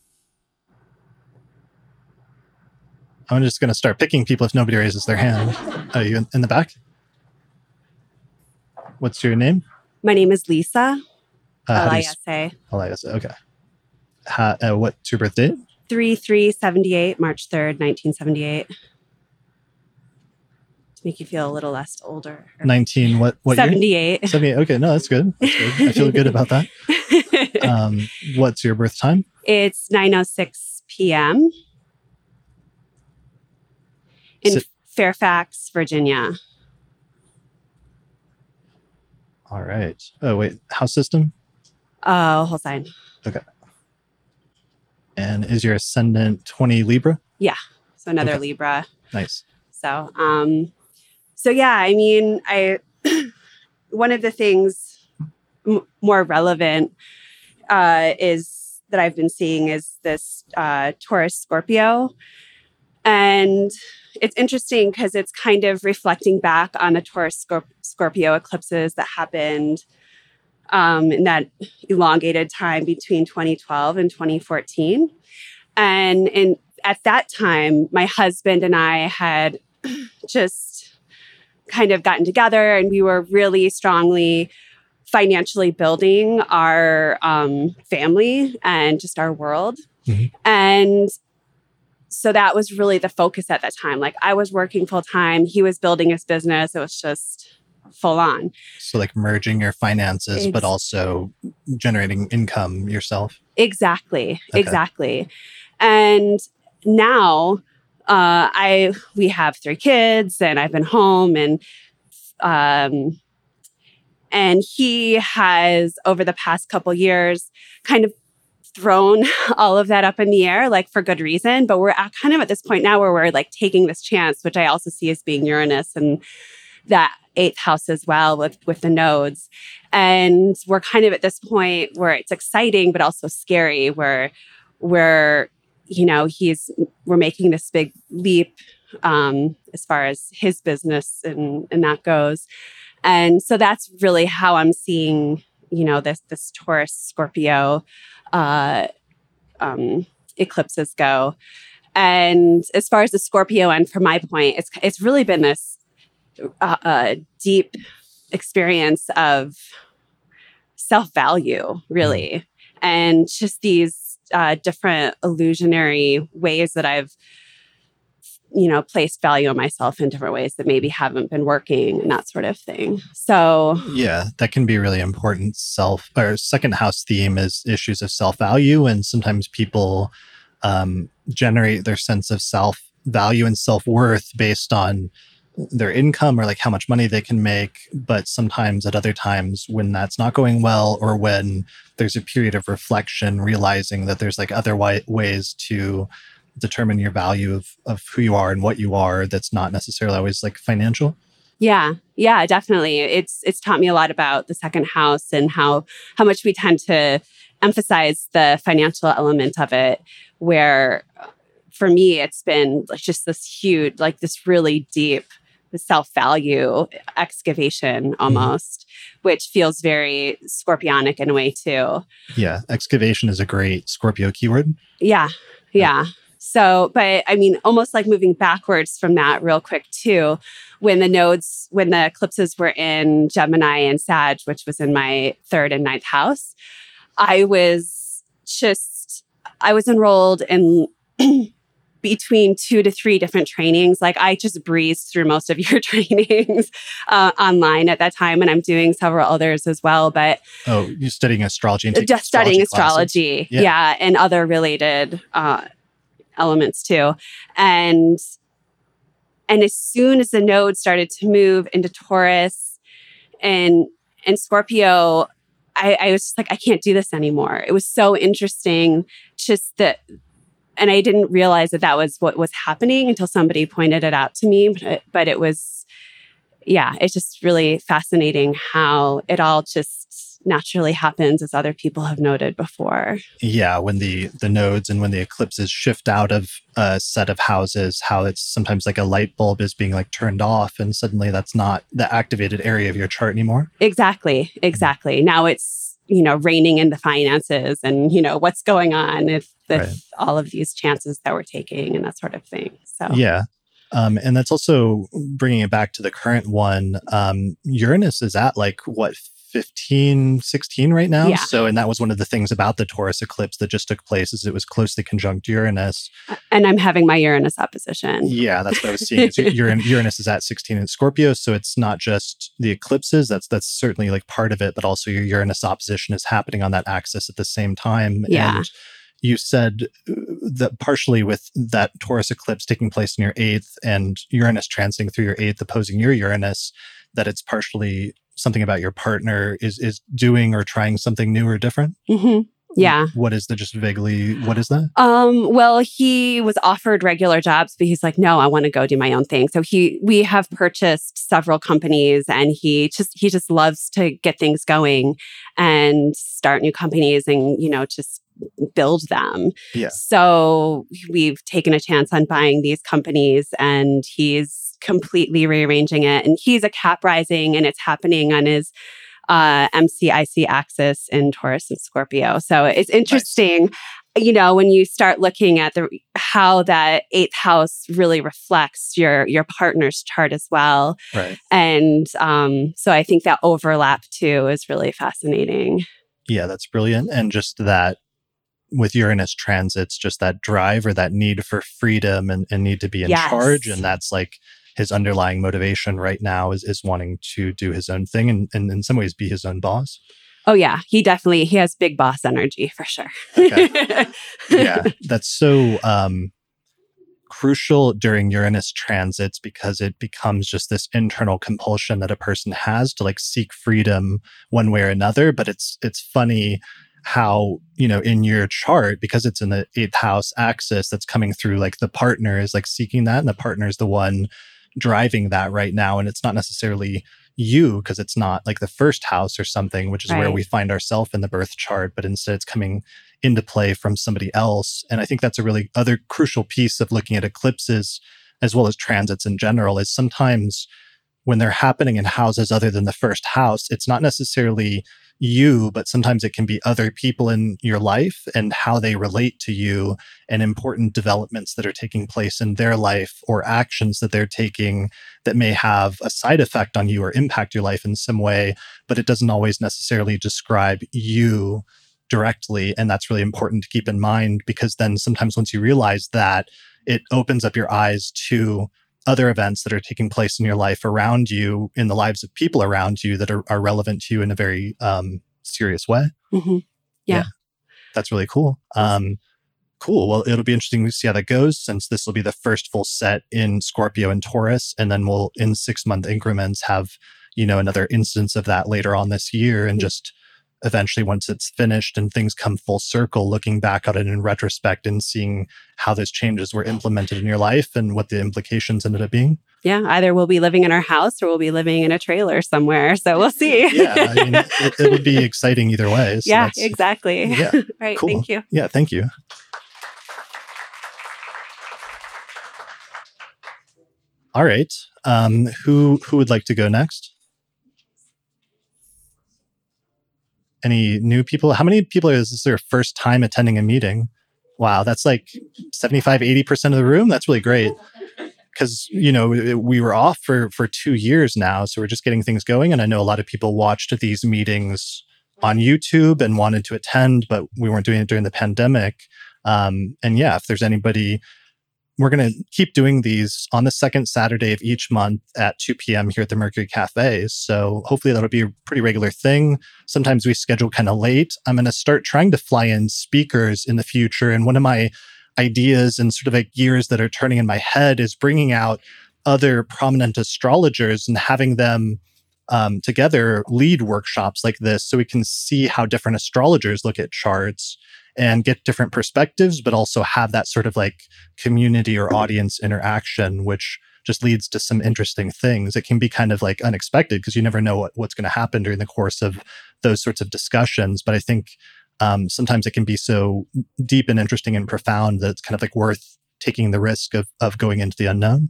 I'm just going to start picking people if nobody raises their hand. Are you in, in the back? What's your name? My name is Lisa. Uh, how L do I you S A. s- Elias. Okay. Ha, uh, what's your birth date? 3378, March 3rd, 1978. To make you feel a little less older. 19. What? What year? 78. 78. Okay. No, that's good. That's good. I feel good about that. Um, what's your birth time? it's 9.06 p.m. in Fairfax, Virginia. All right. Oh, wait. House system? Oh, whole sign okay And is your ascendant 20 Libra? Yeah. So another Okay. Libra. Nice. So, um, so yeah, I mean, I one of the things m- more relevant uh, is that I've been seeing is this uh, Taurus Scorpio, and it's interesting because it's kind of reflecting back on the Taurus Scorp- Scorpio eclipses that happened um, in that elongated time between 2012 and 2014, and in at that time, my husband and I had just kind of gotten together and we were really strongly financially building our um, family and just our world. Mhm. And so that was really the focus at that time. Like I was working full time, he was building his business. It was just full on. So, like merging your finances, but also generating income yourself. Exactly. Okay. Exactly. And now, uh, I we have three kids, and I've been home, and um, and he has over the past couple years kind of thrown all of that up in the air, like for good reason. But we're at kind of at this point now where we're like taking this chance, which I also see as being Uranus and that eighth house as well with with the nodes. And we're kind of at this point where it's exciting but also scary, where where you know he's we're making this big leap um, as far as his business and and that goes. And so that's really how I'm seeing, you know, this this Taurus Scorpio uh, um, eclipses go. And as far as the Scorpio end, from my point, it's it's really been this uh, uh, deep experience of self value, really, and just these uh, different illusionary ways that I've you know placed value on myself in different ways that maybe haven't been working and that sort of thing. So yeah that can be really important self or second house theme is issues of self value and sometimes people um, generate their sense of self value and self worth based on their income or like how much money they can make but sometimes at other times when that's not going well or when there's a period of reflection realizing that there's like other ways to determine your value of, of who you are and what you are that's not necessarily always like financial? Yeah. Yeah definitely. It's it's taught me a lot about the second house and how how much we tend to emphasize the financial element of it where uh, for me it's been just this huge like this really deep self-value excavation almost mm-hmm. which feels very scorpionic in a way too. Yeah excavation is a great scorpio keyword. Yeah. yeah. So, but I mean, almost like moving backwards from that real quick too, when the nodes, when the eclipses were in Gemini and Sag, which was in my third and ninth house, I was just, I was enrolled in between two to three different trainings. Like I just breezed through most of your trainings uh, online at that time, and I'm doing several others as well. But oh, you're studying astrology and just studying astrology, yeah. yeah. and other related uh, elements too. And and as soon as the node started to move into Taurus and and Scorpio, I, I was just like, I can't do this anymore. It was so interesting, just that and I didn't realize that that was what was happening until somebody pointed it out to me. But, but it was, yeah, it's just really fascinating how it all just naturally happens as other people have noted before yeah when the the nodes and when the eclipses shift out of a set of houses how it's sometimes like a light bulb is being like turned off and suddenly that's not the activated area of your chart anymore exactly exactly now it's you know reining in the finances and you know what's going on if with right. all of these chances that we're taking and that sort of thing so yeah um, and that's also bringing it back to the current one. Um, Uranus is at like what 15, 16 right now. Yeah. So, and that was one of the things about the Taurus eclipse that just took place is it was closely conjunct Uranus. And I'm having my Uranus opposition. Yeah, that's what I was seeing. Uranus is at 16 in Scorpio, so it's not just the eclipses. That's that's certainly like part of it, but also your Uranus opposition is happening on that axis at the same time. Yeah. And you said uh, that partially with that Taurus eclipse taking place in your eighth and Uranus transiting through your eighth, opposing your Uranus, that it's partially something about your partner is is doing or trying something new or different? Mm-hmm. Yeah. What is the just vaguely what is that? Um, well, he was offered regular jobs, but he's like, no, I want to go do my own thing. So he we have purchased several companies and he just he just loves to get things going and start new companies and, you know, just build them. Yeah. So we've taken a chance on buying these companies and he's completely rearranging it. And he's a cap rising and it's happening on his uh, MCIC axis in Taurus and Scorpio. So it's interesting. Nice you know when you start looking at the how that eighth house really reflects your your partner's chart as well right and um so i think that overlap too is really fascinating yeah that's brilliant and just that with uranus transits just that drive or that need for freedom and, and need to be in yes. charge and that's like his underlying motivation right now is, is wanting to do his own thing and, and in some ways be his own boss. Oh yeah, he definitely he has big boss energy for sure. okay. Yeah, that's so um, crucial during Uranus transits because it becomes just this internal compulsion that a person has to like seek freedom one way or another. But it's it's funny how you know in your chart because it's in the eighth house axis that's coming through like the partner is like seeking that and the partner is the one driving that right now and it's not necessarily you because it's not like the first house or something which is where we find ourselves in the birth chart but instead it's coming into play from somebody else and i think that's a really other crucial piece of looking at eclipses as well as transits in general is sometimes when they're happening in houses other than the first house it's not necessarily you but sometimes it can be other people in your life and how they relate to you and important developments that are taking place in their life or actions that they're taking that may have a side effect on you or impact your life in some way but it doesn't always necessarily describe you directly. And that's really important to keep in mind because then sometimes once you realize that, it opens up your eyes to other events that are taking place in your life around you, in the lives of people around you that are, are relevant to you in a very um, serious way. Mhm. Yeah. That's really cool. Um, cool. Well, it'll be interesting to see how that goes since this will be the first full set in Scorpio and Taurus. And then we'll, in six month increments, have, you know, another instance of that later on this year. And just eventually, once it's finished and things come full circle, looking back at it in retrospect and seeing how those changes were implemented in your life and what the implications ended up being. Yeah, either we'll be living in our house or we'll be living in a trailer somewhere. So we'll see. Yeah. I mean, it, it would be exciting either way. So yeah, exactly. Yeah. right. Cool. Thank you. Yeah. Thank you. All right. Um, who who would like to go next? Any new people? How many people is this their first time attending a meeting? Wow, that's like 75, 80% of the room. That's really great. Because, you know, we were off for, for two years now. So we're just getting things going. And I know a lot of people watched these meetings on YouTube and wanted to attend, but we weren't doing it during the pandemic. Um, and yeah, if there's anybody, we're going to keep doing these on the second Saturday of each month at 2 p.m. here at the Mercury Cafe. So hopefully that'll be a pretty regular thing. Sometimes we schedule kind of late. I'm going to start trying to fly in speakers in the future. And one of my ideas and sort of like gears that are turning in my head is bringing out other prominent astrologers and having them um, together lead workshops like this so we can see how different astrologers look at charts and get different perspectives, but also have that sort of like community or audience interaction, which just leads to some interesting things. It can be kind of like unexpected because you never know what, what's going to happen during the course of those sorts of discussions. But I think um, sometimes it can be so deep and interesting and profound that it's kind of like worth taking the risk of, of going into the unknown.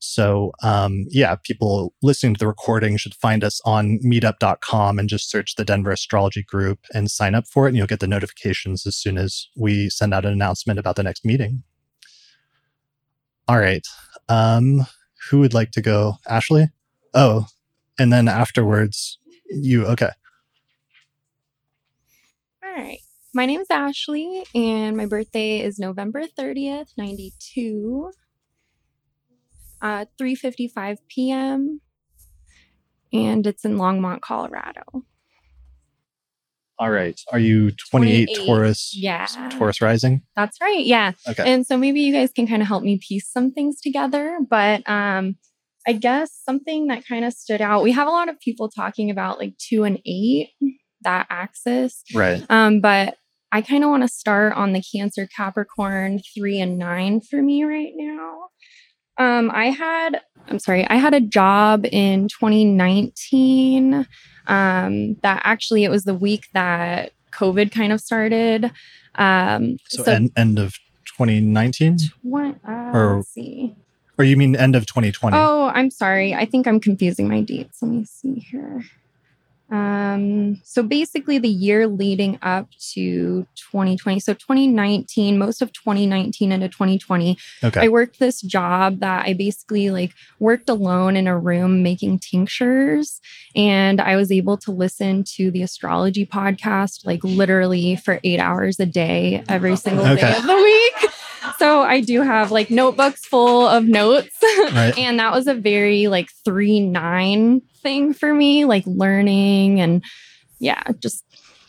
So, um, yeah, people listening to the recording should find us on meetup.com and just search the Denver Astrology Group and sign up for it. And you'll get the notifications as soon as we send out an announcement about the next meeting. All right. Um, who would like to go? Ashley? Oh, and then afterwards, you. Okay. All right. My name is Ashley, and my birthday is November 30th, 92. Uh, 3.55 p.m. And it's in Longmont, Colorado. All right. Are you 28, 28, Taurus? yeah. Taurus rising? That's right. Yeah. Okay. And so maybe you guys can kind of help me piece some things together. But um, I guess something that kind of stood out, we have a lot of people talking about like two and eight, that axis. right. Um, but I kind of want to start on the Cancer Capricorn three and nine for me right now. Um, I had, I'm sorry, I had a job in 2019. Um, that actually it was the week that COVID kind of started. Um, So, end, end of 2019? what? Uh, Or- let's see. Or you mean end of 2020? Oh, I'm sorry. I think I'm confusing my dates. Let me see here. Um, so basically the year leading up to 2020. So 2019, most of 2019 into 2020, okay. I worked this job that I basically like worked alone in a room making tinctures and I was able to listen to the astrology podcast like literally for 8 hours a day every single Okay. day of the week. So I do have like notebooks full of notes. Right. and that was a very like 3 9 thing for me, like learning and yeah, just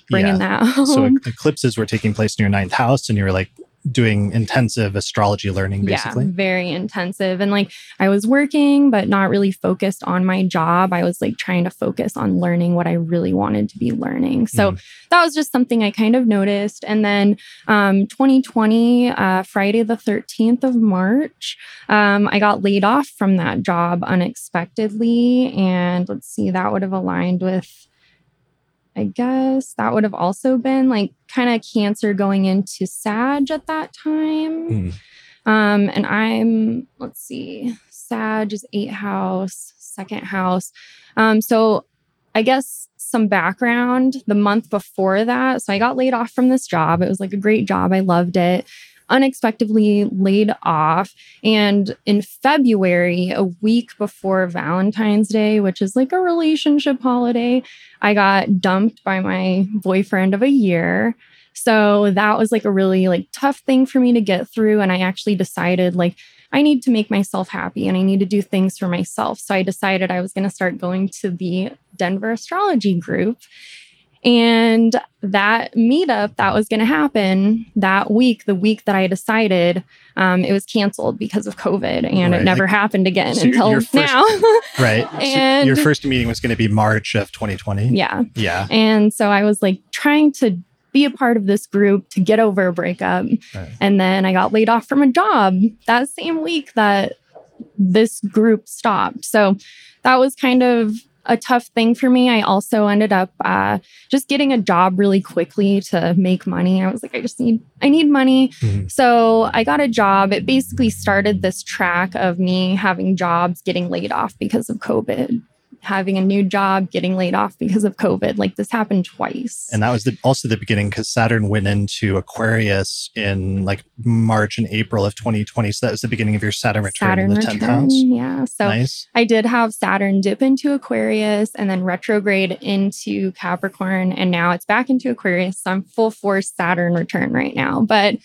bringing Yeah. that home. so eclipses were taking place in your ninth house and you were like doing intensive astrology learning, basically. Yeah, very intensive. And like I was working, but not really focused on my job. I was like trying to focus on learning what I really wanted to be learning. So Mhm. that was just something I kind of noticed. And then um, 2020, uh, Friday the 13th of March, um, I got laid off from that job unexpectedly. And let's see, that would have aligned with. I guess that would have also been like kind of cancer going into Sag at that time. Mm. Um, and I'm, let's see, Sag is eight house, second house. Um, so I guess some background the month before that. So I got laid off from this job. It was like a great job. I loved it. Unexpectedly laid off. And in February, a week before Valentine's Day, which is like a relationship holiday, I got dumped by my boyfriend of a year. So that was like a really like tough thing for me to get through and I actually decided like I need to make myself happy and I need to do things for myself. So I decided I was going to start going to the Denver astrology group. And that meetup that was going to happen that week, the week that I decided, um, it was canceled because of COVID and Right, it never like- happened again so until first- now. Right. So And- your first meeting was going to be March of 2020. yeah. Yeah. And so I was like trying to be a part of this group to get over a breakup. Right. And then I got laid off from a job that same week that this group stopped. So that was kind of a tough thing for me. I also ended up uh, just getting a job really quickly to make money. I was like, I just need, I need money. Mhm. So I got a job. It basically started this track of me having jobs, getting laid off because of COVID, having a new job, getting laid off because of COVID. Like this happened twice. And that was the, also the beginning because Saturn went into Aquarius in like March and April of 2020. So that was the beginning of your Saturn return Saturn in the 10th return, house. yeah. So nice. I did have Saturn dip into Aquarius and then retrograde into Capricorn, and now it's back into Aquarius. So I'm full force Saturn return right now. But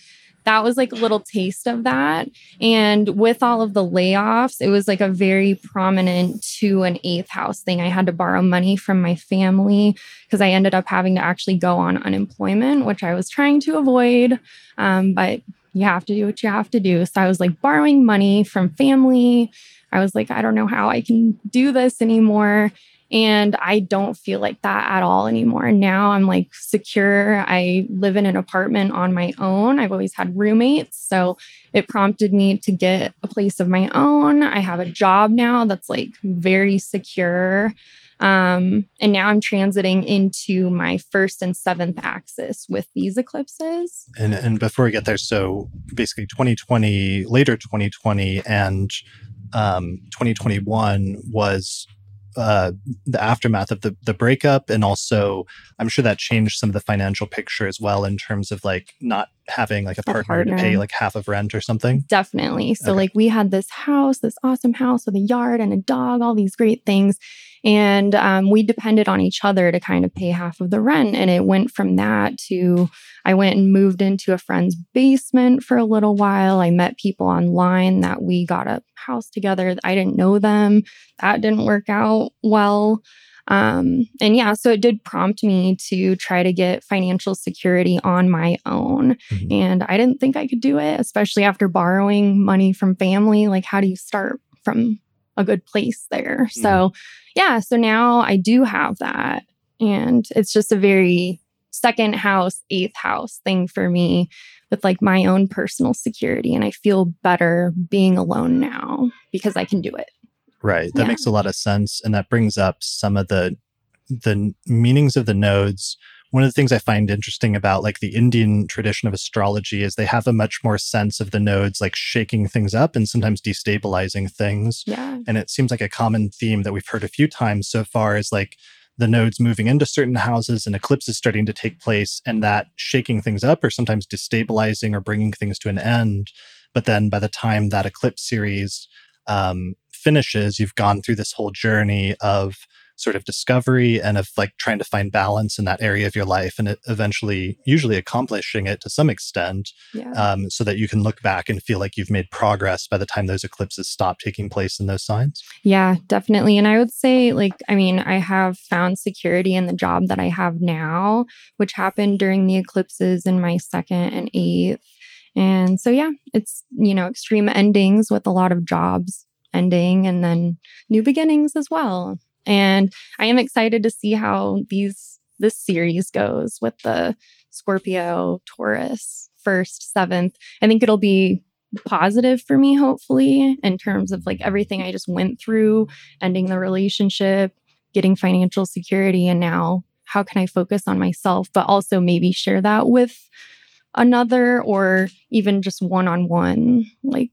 that was like a little taste of that. And with all of the layoffs, it was like a very prominent two and eighth house thing. I had to borrow money from my family because I ended up having to actually go on unemployment, which I was trying to avoid. Um, but you have to do what you have to do. So I was like borrowing money from family. I was like, I don't know how I can do this anymore. And I don't feel like that at all anymore. Now I'm like secure. I live in an apartment on my own. I've always had roommates. So it prompted me to get a place of my own. I have a job now that's like very secure. Um, and now I'm transiting into my first and seventh axis with these eclipses. And, and before we get there, so basically 2020, later 2020 and um, 2021 was uh, the aftermath of the, the breakup. And also, I'm sure that changed some of the financial picture as well in terms of like not having like a partner, to partner. pay like half of rent or something. Definitely. So, Okay. like, we had this house, this awesome house with a yard and a dog, all these great things. And um, we depended on each other to kind of pay half of the rent. And it went from that to I went and moved into a friend's basement for a little while. I met people online that we got a house together. I didn't know them. That didn't work out well. Um, and yeah, so it did prompt me to try to get financial security on my own. Mhm. And I didn't think I could do it, especially after borrowing money from family. Like, how do you start from a good place there? So, yeah, so now I do have that. And it's just a very second house, eighth house thing for me with like my own personal security. And I feel better being alone now because I can do it. Right. That Yeah. makes a lot of sense. And that brings up some of the the meanings of the nodes. One of the things I find interesting about like the Indian tradition of astrology is they have a much more sense of the nodes like shaking things up and sometimes destabilizing things. Yeah. And it seems like a common theme that we've heard a few times so far is like the nodes moving into certain houses and eclipses starting to take place and that shaking things up or sometimes destabilizing or bringing things to an end. But then by the time that eclipse series um, finishes, you've gone through this whole journey of sort of discovery and of like trying to find balance in that area of your life and eventually usually accomplishing it to some extent Yeah. um, so that you can look back and feel like you've made progress by the time those eclipses stop taking place in those signs. Yeah, definitely. And I would say, like, I mean, I have found security in the job that I have now, which happened during the eclipses in my second and eighth. And so, yeah, it's, you know, extreme endings with a lot of jobs ending and then new beginnings as well. And I am excited to see how these, this series goes with the Scorpio, Taurus, first, seventh. I think it'll be positive for me, hopefully, in terms of like everything I just went through, ending the relationship, getting financial security, and now how can I focus on myself, but also maybe share that with another or even just one on one. Like,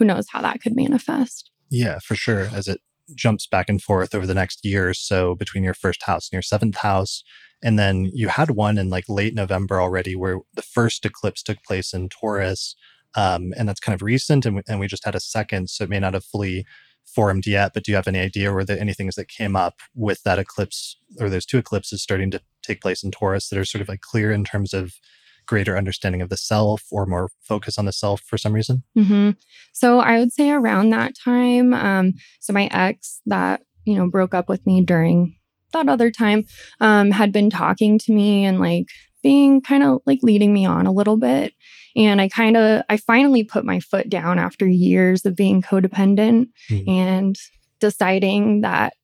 who knows how that could manifest? Yeah, for sure. As it jumps back and forth over the next year or so between your first house and your seventh house. And then you had one in like late November already where the first eclipse took place in Taurus. Um, and that's kind of recent. And we, and we just had a second. So it may not have fully formed yet, but do you have any idea were there any things that came up with that eclipse or those two eclipses starting to take place in Taurus that are sort of like clear in terms of greater understanding of the self or more focus on the self for some reason? Mm-hmm. So I would say around that time. Um, so my ex that you know broke up with me during that other time um, had been talking to me and like being kind of like leading me on a little bit. And I kind of, I finally put my foot down after years of being codependent Mhm. and deciding that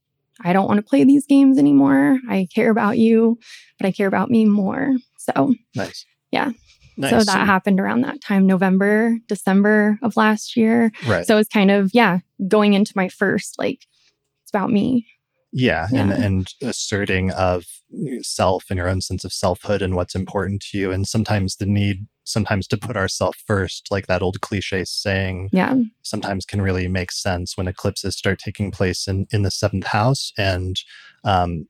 I don't want to play these games anymore. I care about you, but I care about me more. So, Nice. Yeah. Nice. so that happened around that time, November, December of last year. right. So it's kind of, yeah, going into my first, like, it's about me. Yeah, and and asserting of self and your own sense of selfhood and what's important to you, and sometimes the need sometimes to put ourselves first, like that old cliche saying, Yeah. sometimes can really make sense when eclipses start taking place in in the seventh house and um,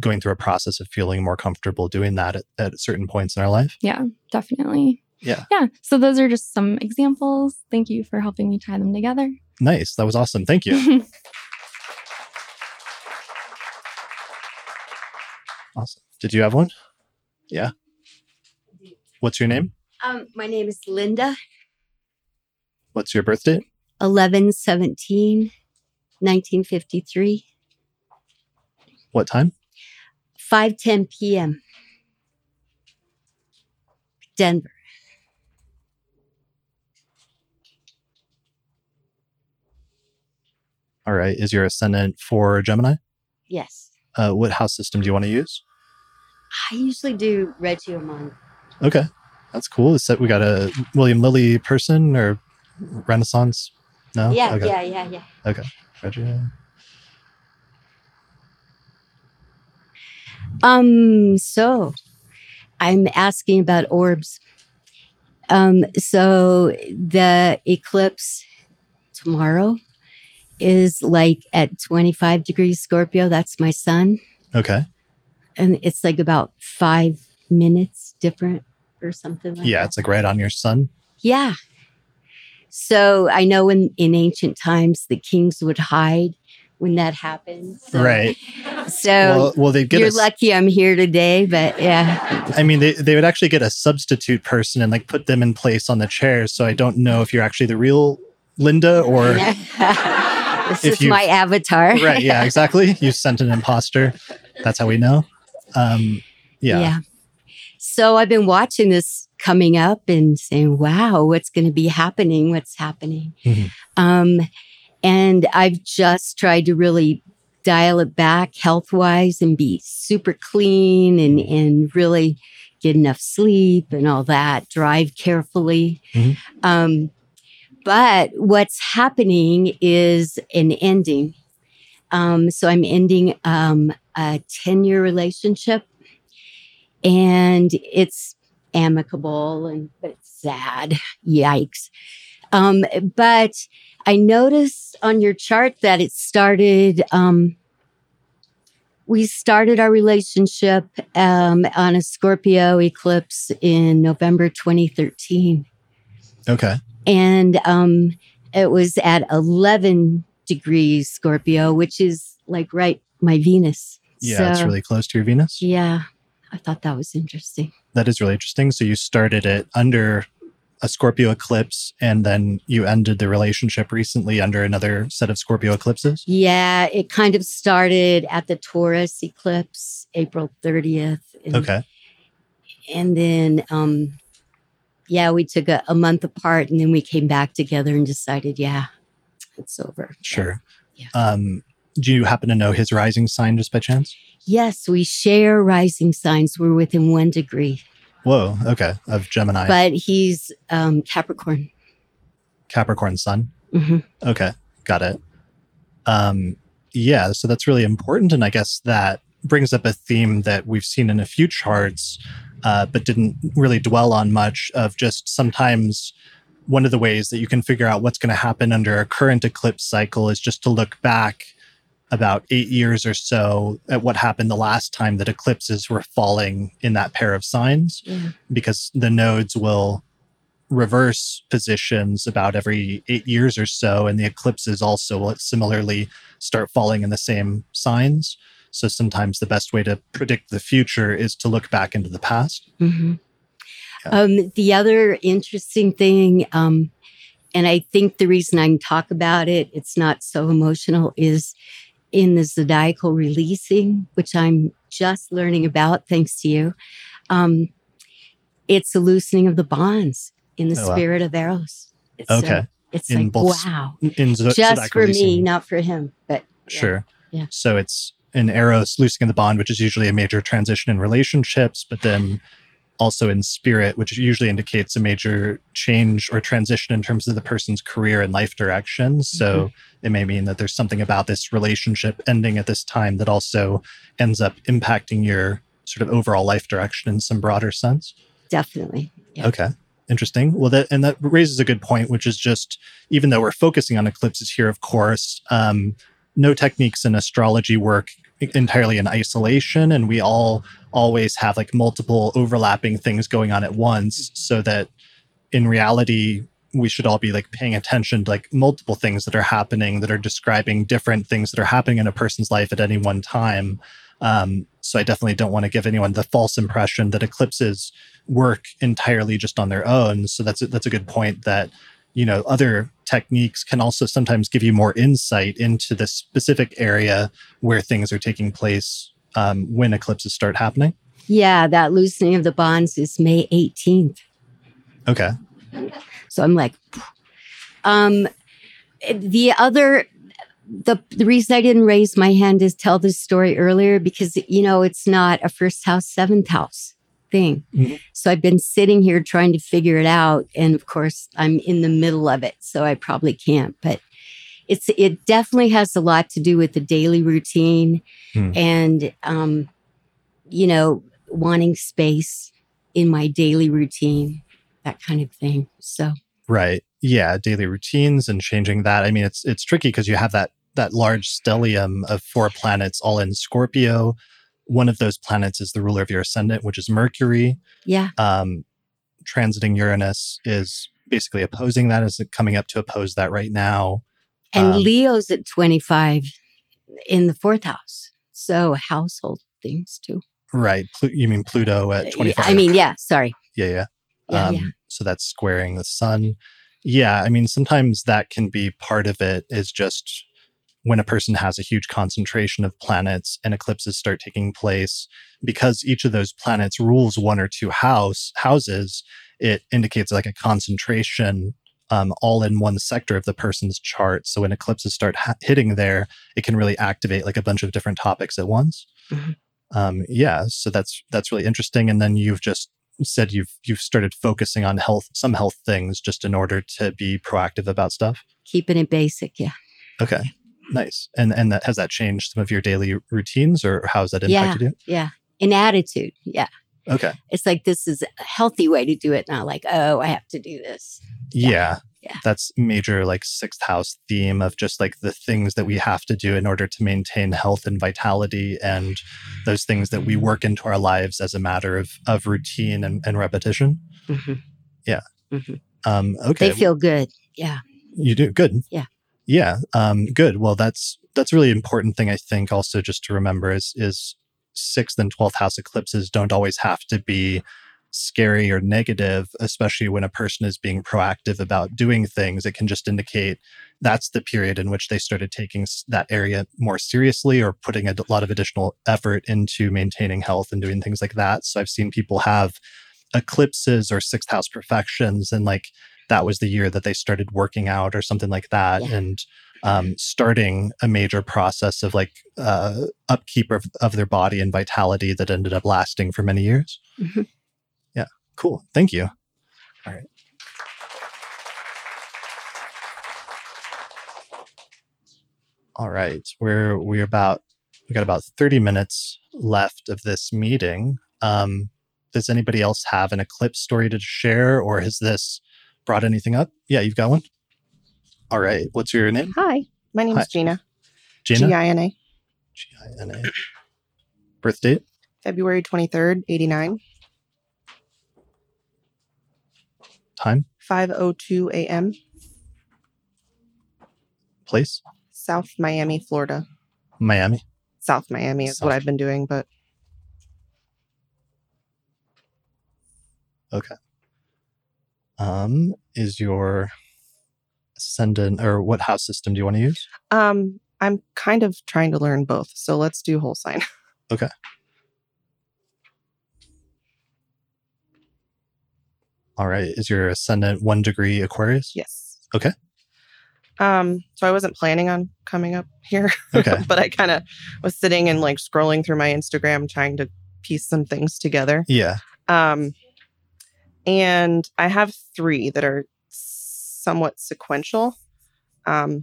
going through a process of feeling more comfortable doing that at, at certain points in our life. Yeah, definitely. Yeah. Yeah. So those are just some examples. Thank you for helping me tie them together. Nice, that was awesome. Thank you. Awesome. Did you have one? Yeah. What's your name? Um, my name is Linda, What's your birth date? 11 17, 1953, What time? 5 10 p.m. Denver. All right. Is your ascendant for Gemini? Yes. Uh, what house system do you want to use? I usually do Regiomon. Okay. That's cool. Is that we got a William Lilly person or Renaissance? No? yeah, okay. yeah, yeah, yeah. Regia. Um, so I'm asking about orbs. Um, so the eclipse tomorrow is like at 25 degrees Scorpio. That's my sun. Okay. And it's like about five minutes different or something like Yeah, that. it's like right on your sun. Yeah. So I know in, in ancient times the kings would hide when that happens. So, Right. So well, well, they'd get you're a, lucky I'm here today, but yeah. I mean, they, they would actually get a substitute person and like put them in place on the chairs. So I don't know if you're actually the real Linda or. this If is you- my avatar. right. Yeah, exactly. You sent an imposter. That's how we know. Um, yeah. Yeah. So I've been watching this coming up and saying, wow, what's going to be happening? What's happening? Mhm. Um, and I've just tried to really dial it back health wise and be super clean and, and really get enough sleep and all that, drive carefully. Mhm. Um, but what's happening is an ending. Um, so I'm ending um, a 10 year relationship and it's amicable and but it's sad. Yikes. Um, but I noticed on your chart that it started. Um, we started our relationship um, on a Scorpio eclipse in November 2013, Okay. and um, it was at 11 degrees Scorpio, which is like right my Venus. Yeah, it's really close to your Venus. yeah. I thought that was interesting. That is really interesting. So you started it under a Scorpio eclipse and then you ended the relationship recently under another set of Scorpio eclipses. Yeah, it kind of started at the Taurus eclipse, April 30th. And, Okay. And then um, yeah, we took a, a month apart and then we came back together and decided, yeah, it's over. Sure. Yeah. Um, do you happen to know his rising sign just by chance? Yes, we share rising signs. We're within one degree, Whoa. Okay. Of Gemini, but he's um, Capricorn. Capricorn Sun. hmm Okay, got it. Um, yeah, so that's really important, and I guess that brings up a theme that we've seen in a few charts, uh, but didn't really dwell on much. Of just sometimes one of the ways that you can figure out what's going to happen under a current eclipse cycle is just to look back about eight years or so at what happened the last time that eclipses were falling in that pair of signs Yeah. because the nodes will reverse positions about every eight years or so, and the eclipses also will similarly start falling in the same signs. So sometimes the best way to predict the future is to look back into the past. hmm Yeah. Um, the other interesting thing, um, and I think the reason I can talk about it, it's not so emotional, is in the zodiacal releasing, which I'm just learning about thanks to you. Um, it's a loosening of the bonds in the Oh, wow. spirit of Eros. It's, uh, Okay. it's In like, both- wow. In zo- Just for me, not for him. But yeah. Sure. Yeah. So it's an Eros loosening the bond, which is usually a major transition in relationships, but then also in spirit, which usually indicates a major change or transition in terms of the person's career and life direction. So Mm-hmm. it may mean that there's something about this relationship ending at this time that also ends up impacting your sort of overall life direction in some broader sense. definitely. Yeah. Okay. Interesting. Well, that and that raises a good point, which is just even though we're focusing on eclipses here, of course, um, no techniques in astrology work entirely in isolation, and we all always have like multiple overlapping things going on at once, so that in reality we should all be like paying attention to like multiple things that are happening that are describing different things that are happening in a person's life at any one time. Um, so I definitely don't want to give anyone the false impression that eclipses work entirely just on their own. So that's a, that's a good point that you know other techniques can also sometimes give you more insight into the specific area where things are taking place um, when eclipses start happening. Yeah, that loosening of the bonds is May 18th. Okay. So I'm like, um, the other, the the reason I didn't raise my hand is tell this story earlier because you know it's not a first house seventh house thing. Mhm. So I've been sitting here trying to figure it out, and of course I'm in the middle of it, so I probably can't. But it's it definitely has a lot to do with the daily routine Hmm. and um, you know wanting space in my daily routine, that kind of thing. So. Right. Yeah. Daily routines and changing that. I mean, it's it's tricky because you have that that large stellium of four planets all in Scorpio. One of those planets is the ruler of your ascendant, which is Mercury. Yeah. Um, transiting Uranus is basically opposing that. Is coming up to oppose that right now. And Um, Leo's at 25 in the fourth house. So household things too. Right. Plu- you mean Pluto at twenty five? I mean, yeah, sorry. yeah, yeah. Yeah, um, yeah. So that's squaring the sun. Yeah, I mean, sometimes that can be part of it. Is just when a person has a huge concentration of planets and eclipses start taking place, because each of those planets rules one or two house houses. It indicates like a concentration um, all in one sector of the person's chart. So when eclipses start ha- hitting there, it can really activate like a bunch of different topics at once. Mhm. Um, yeah, so that's that's really interesting. And then you've just said you've you've started focusing on health, some health things, just in order to be proactive about stuff. Keeping it basic. Yeah. Okay, nice. And and that has that changed some of your daily routines, or how has that Yeah. impacted you? Yeah. In attitude. Yeah. Okay, It's like this is a healthy way to do it, not like, oh, I have to do this. yeah. Yeah. That's major like sixth house theme of just like the things that we have to do in order to maintain health and vitality and those things that we work into our lives as a matter of of routine and, and repetition. Mhm. Um, okay. They feel good. Yeah. You do good. Yeah. Yeah. Um, good. Well, that's that's really important thing. I think also just to remember is is sixth and twelfth house eclipses don't always have to be scary or negative, especially when a person is being proactive about doing things. It can just indicate that's the period in which they started taking that area more seriously or putting a lot of additional effort into maintaining health and doing things like that. So I've seen people have eclipses or sixth house perfections and like that was the year that they started working out or something like that Yeah. and um, starting a major process of like uh, upkeep of, of their body and vitality that ended up lasting for many years. Mhm. yeah. Cool. Thank you. All right. All right. We're we're about we got about 30 minutes left of this meeting. Um, does anybody else have an eclipse story to share or has this brought anything up? Yeah you've got one all right what's your name Hi, my name Hi. is Gina. gina G I N A. G-I-N-A. birth date February 23rd, 89, time 5:02 a.m. place South Miami, Florida. miami South Miami is what I've been doing, but Okay. um is your ascendant or what house system do you want to use um I'm kind of trying to learn both. So let's do whole sign. Okay. All right is your ascendant one degree aquarius yes. Okay. Um so I wasn't planning on coming up here, okay but I kind of was sitting and like scrolling through my Instagram trying to piece some things together. yeah Um, and I have three that are somewhat sequential. Um,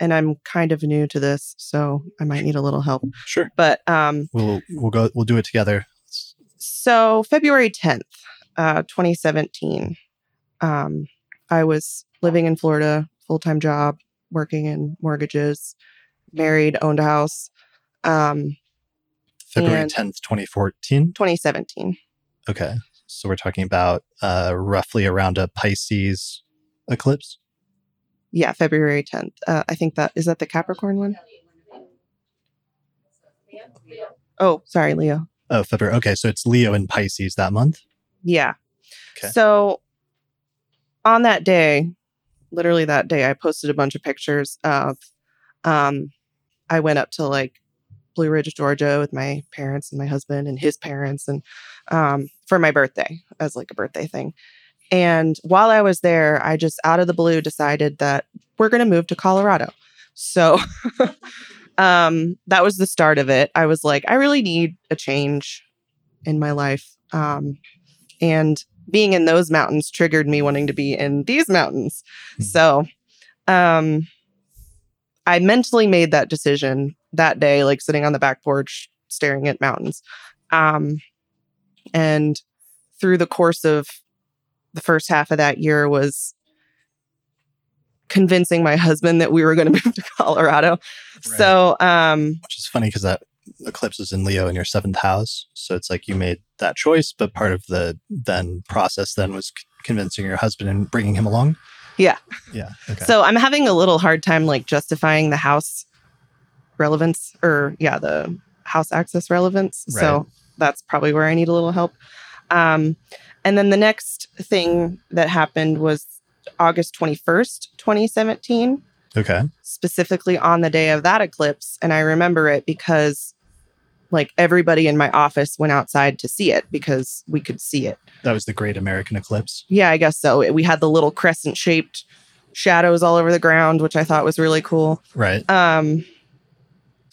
and I'm kind of new to this, so I might need a little help. sure But um, we'll we'll go we'll do it together so February 10th, uh, 2017, um, I was living in Florida, full time job, working in mortgages, married, owned a house. Um, february 10th 2014 2017. okay so we're talking about uh roughly around a pisces eclipse Yeah, February 10th. Uh, I think that is that the Capricorn one. Oh, sorry, Leo. oh february okay so it's leo and pisces that month Yeah. Okay. So on that day, literally that day, I posted a bunch of pictures of um I went up to like Blue Ridge, Georgia with my parents and my husband and his parents and um for my birthday as like a birthday thing. And while I was there, I just out of the blue decided that we're going to move to Colorado. So um that was the start of it. I was like I really need a change in my life. Um and being in those mountains triggered me wanting to be in these mountains. Hmm. So, um, I mentally made that decision that day, like sitting on the back porch staring at mountains. Um, and through the course of the first half of that year was convincing my husband that we were going to move to Colorado. So, um, which is funny because that eclipse is in Leo in your seventh house. So it's like you made that choice, but part of the then process then was c- convincing your husband and bringing him along. Yeah. Yeah. Okay. So I'm having a little hard time like justifying the house relevance or yeah, the house axis relevance. So that's probably where I need a little help. Um, and then the next thing that happened was August 21st, 2017, okay. specifically on the day of that eclipse. And I remember it because like everybody in my office went outside to see it because we could see it. That was the Great American Eclipse. Yeah, I guess so. We had the little crescent shaped shadows all over the ground, which I thought was really cool. Right. Um,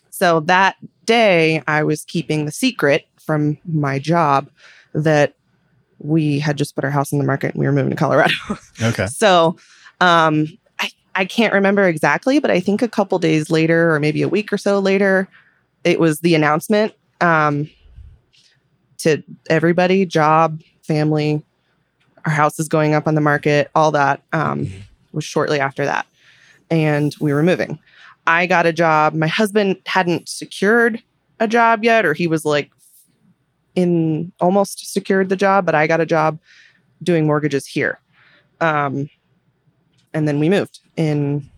so that day, I was keeping the secret from my job that we had just put our house on the market and we were moving to Colorado. Okay. so um, I, I can't remember exactly, but I think a couple days later, or maybe a week or so later, it was the announcement um, to everybody job, family, our house is going up on the market, all that um, Mhm. was shortly after that. And we were moving. I got a job. My husband hadn't secured a job yet, or he was like in almost secured the job, but I got a job doing mortgages here. Um, and then we moved in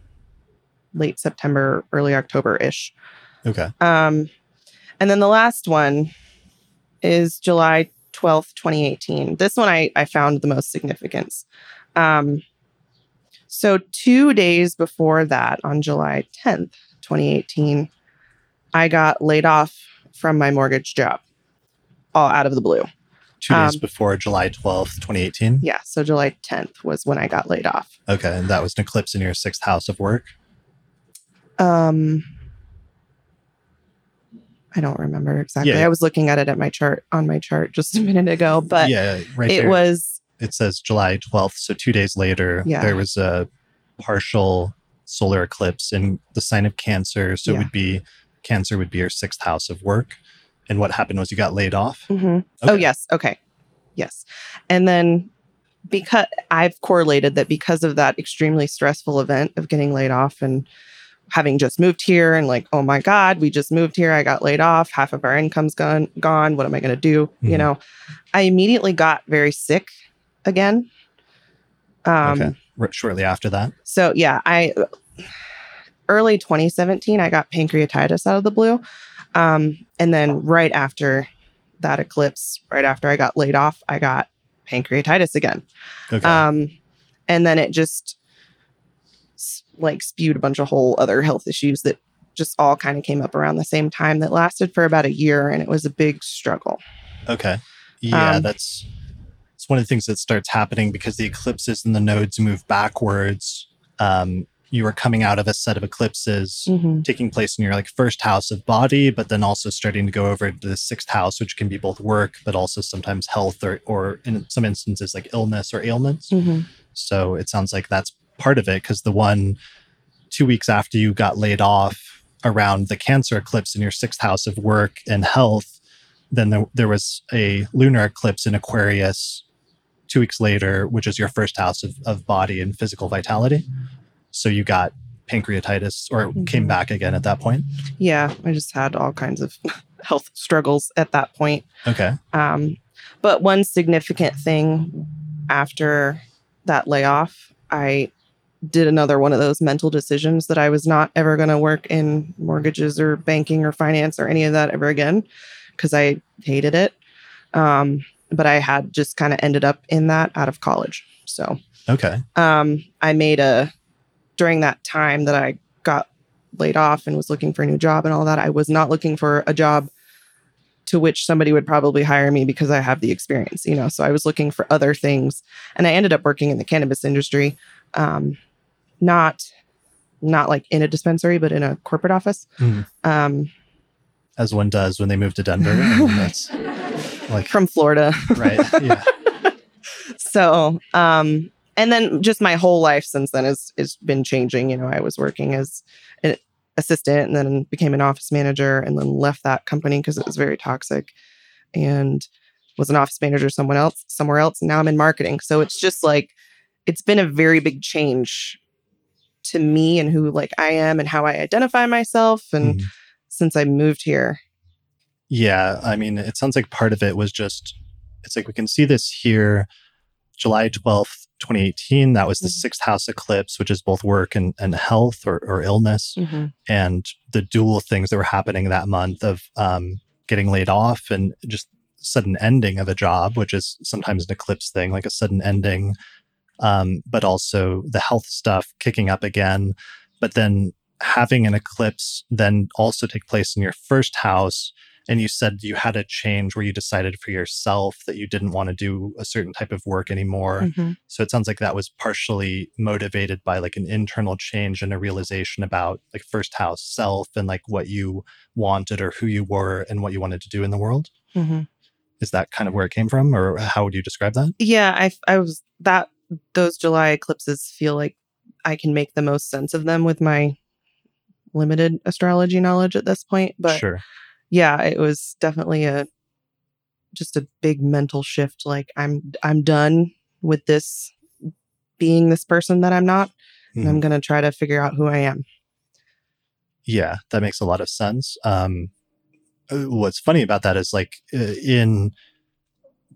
late September, early October ish. Okay. Um, and then the last one is July 12th, 2018. This one I, I found the most significance. Um, so, two days before that, on July 10th, 2018, I got laid off from my mortgage job, all out of the blue. Two days Um, before July 12th, 2018. Yeah, so July 10th was when I got laid off. Okay. And that was an eclipse in your sixth house of work. Um, I don't remember exactly. Yeah. I was looking at it at my chart on my chart just a minute ago, but yeah, right it there. was it says July 12th. So two days later, Yeah. there was a partial solar eclipse in the sign of Cancer. So it would be Cancer would be your sixth house of work. And what happened was you got laid off. Mhm. Oh, yes. Okay. Yes. And then because I've correlated that because of that extremely stressful event of getting laid off and having just moved here and like, oh my God, we just moved here. I got laid off. Half of our income's gone. Gone. What am I going to do? You Mhm. know, I immediately got very sick again. Um, okay. R- shortly after that. so yeah, I early 2017 I got pancreatitis out of the blue. Um, and then right after that eclipse, right after I got laid off, I got pancreatitis again. Okay. Um, and then it just like spewed a bunch of whole other health issues that just all kind of came up around the same time that lasted for about a year and it was a big struggle. Okay. Yeah, Um, that's it's one of the things that starts happening because the eclipses and the nodes move backwards. Um, you are coming out of a set of eclipses Mhm. taking place in your like first house of body, but then also starting to go over to the sixth house, which can be both work, but also sometimes health or or in some instances like illness or ailments. Mhm. So it sounds like that's part of it because the one two weeks after you got laid off around the Cancer eclipse in your sixth house of work and health, then there, there was a lunar eclipse in Aquarius two weeks later, which is your first house of, of body and physical vitality. So you got pancreatitis or it came back again at that point. Yeah, I just had all kinds of health struggles at that point. Okay. Um, but one significant thing after that layoff, I did another one of those mental decisions that I was not ever going to work in mortgages or banking or finance or any of that ever again because I hated it. Um, but I had just kind of ended up in that out of college. So Okay. um, I made a, during that time that I got laid off and was looking for a new job and all that, I was not looking for a job to which somebody would probably hire me because I have the experience, you know. So I was looking for other things, and I ended up working in the cannabis industry, um, not not like in a dispensary, but in a corporate office. Mhm. Um, As one does when they move to Denver. That's like, from Florida. right. Yeah. so um and then just my whole life since then has has been changing. You know i was working as an assistant and then became an office manager and then left that company because it was very toxic and was an office manager someone else somewhere else. And now i'm in marketing. So it's just like it's been a very big change to me and who like i am and how i identify myself and Mhm. since i moved here. Yeah, I mean, it sounds like part of it was just, it's like we can see this here, July 12th, 2018. That was the Mhm. sixth house eclipse, which is both work and, and health or, or illness, and the dual things that were happening that month of um, getting laid off and just sudden ending of a job, which is sometimes an eclipse thing, like a sudden ending, um, but also the health stuff kicking up again. But then having an eclipse then also take place in your first house and you said you had a change where you decided for yourself that you didn't want to do a certain type of work anymore. Mhm. So it sounds like that was partially motivated by like an internal change and a realization about like first house self and like what you wanted or who you were and what you wanted to do in the world. Mhm. Is that kind of where it came from or how would you describe that? yeah i i was that those july eclipses feel like i can make the most sense of them with my limited astrology knowledge at this point but sure. Yeah it was definitely a just a big mental shift like i'm i'm done with this being this person that i'm not and i'm Mhm. going to try to figure out who i am Yeah, that makes a lot of sense. Um, uh, what's funny about that is like uh, in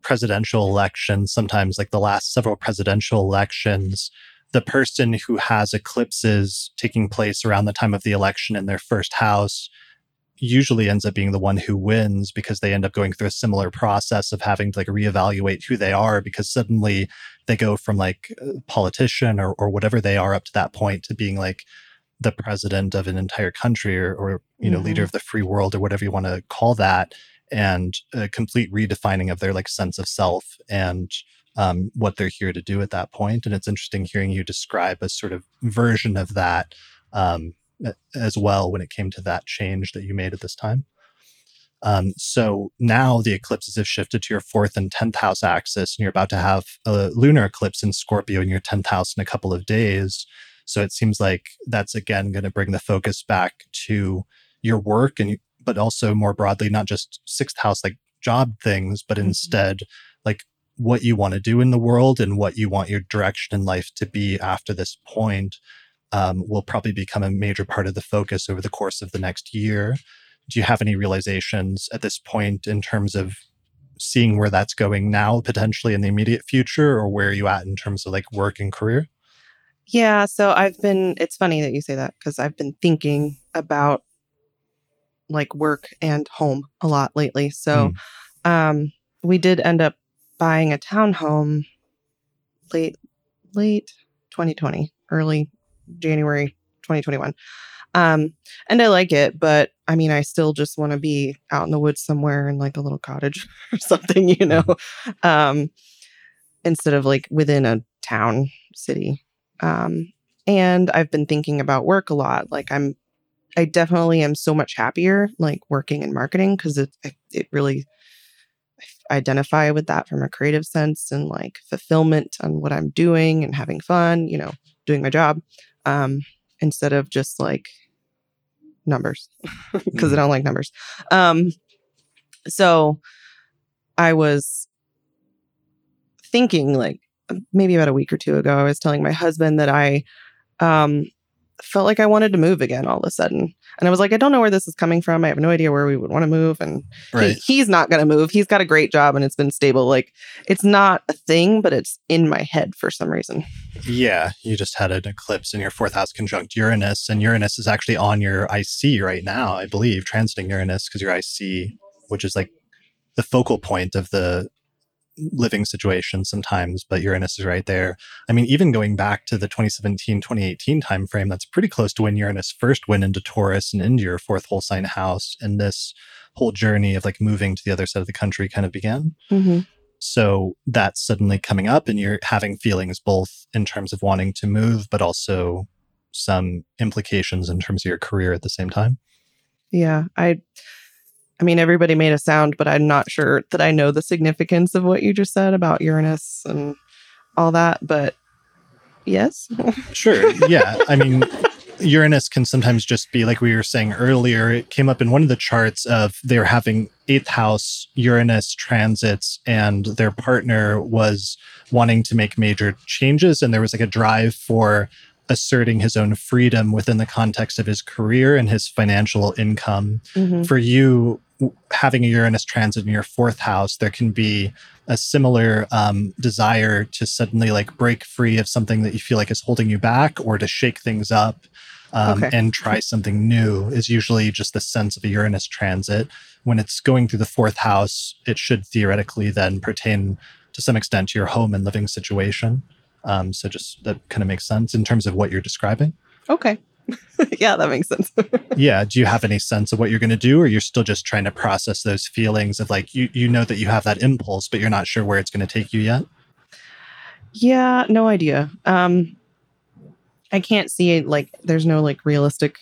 presidential elections, sometimes like the last several presidential elections, the person who has eclipses taking place around the time of the election in their first house usually ends up being the one who wins because they end up going through a similar process of having to like reevaluate who they are because suddenly they go from like politician or, or whatever they are up to that point to being like the president of an entire country or, or you know Mhm. leader of the free world or whatever you want to call that and a complete redefining of their like sense of self and um, what they're here to do at that. And it's interesting hearing you describe a sort of version of that um, as well when it came to that change that you made at this time. Um, so now the eclipses have shifted to your fourth and 10th house axis, and you're about to have a lunar eclipse in Scorpio in your 10th house in a couple of days. So it seems like that's again going to bring the focus back to your work and but also more broadly not just sixth house like job things but mm-hmm. instead like what you want to do in the world and what you want your direction in life to be after this point um, will probably become a major part of the focus over the course of the next year do you have any realizations at this point in terms of seeing where that's going now potentially in the immediate future or where are you at in terms of like work and career yeah so i've been it's funny that you say that because i've been thinking about like work and home a lot lately. So mm. um, we did end up buying a townhome late late 2020, early January 2021. Um, and I like it, but I mean, I still just want to be out in the woods somewhere in like a little cottage or something, you know, um, instead of like within a town city. Um, and I've been thinking about work a lot. Like I'm I definitely am so much happier like working in marketing because it it really I identify with that from a creative sense and like fulfillment on what I'm doing and having fun, you know, doing my job um, instead of just like numbers because mm. I mm-hmm. don't like numbers. Um, so I was thinking like maybe about a week or two ago, I was telling my husband that I um, felt like I wanted to move again all of a sudden. And I was like, I don't know where this is coming from. I have no idea where we would want to move. And right. he, he's not going to move. He's got a great job and it's been stable. Like it's not a thing, but it's in my head for some reason. Yeah. You just had an eclipse in your fourth house conjunct Uranus, and Uranus is actually on your IC right now, I believe, transiting Uranus because your IC, which is like the focal point of the living situation sometimes, but Uranus is right there. I mean, even going back to the 2017, 2018 timeframe, that's pretty close to when Uranus first went into Taurus and into your fourth whole sign house. And this whole journey of like moving to the other side of the country kind of began. Mm-hmm. So that's suddenly coming up, and you're having feelings both in terms of wanting to move, but also some implications in terms of your career at the same time. Yeah. I, I mean, everybody made a sound, but I'm not sure that I know the significance of what you just said about Uranus and all that. But yes. sure. Yeah. I mean, Uranus can sometimes just be like we were saying earlier. It came up in one of the charts of they were having eighth house Uranus transits, and their partner was wanting to make major changes, and there was like a drive for asserting his own freedom within the context of his career and his financial income. Mm-hmm. For you, having a Uranus transit in your fourth house, there can be a similar um, desire to suddenly like break free of something that you feel like is holding you back or to shake things up um, okay. and try something new is usually just the sense of a Uranus transit. When it's going through the fourth house, it should theoretically then pertain to some extent to your home and living situation. Um, so just that kind of makes sense in terms of what you're describing. Okay. yeah, that makes sense. yeah. Do you have any sense of what you're going to do, or you're still just trying to process those feelings of like you you know that you have that impulse, but you're not sure where it's going to take you yet? Yeah, no idea. Um, I can't see it like there's no like realistic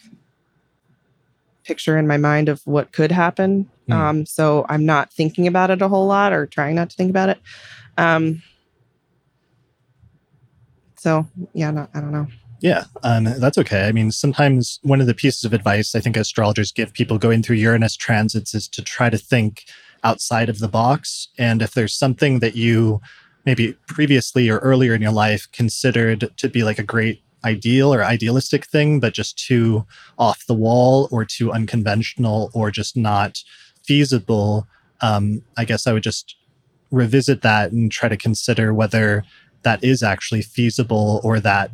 picture in my mind of what could happen. Mm. Um, so I'm not thinking about it a whole lot or trying not to think about it. Um, so yeah, no, I don't know. Yeah, um, that's okay. I mean, sometimes one of the pieces of advice I think astrologers give people going through Uranus transits is to try to think outside of the box. And if there's something that you maybe previously or earlier in your life considered to be like a great ideal or idealistic thing, but just too off the wall or too unconventional or just not feasible, um, I guess I would just revisit that and try to consider whether that is actually feasible or that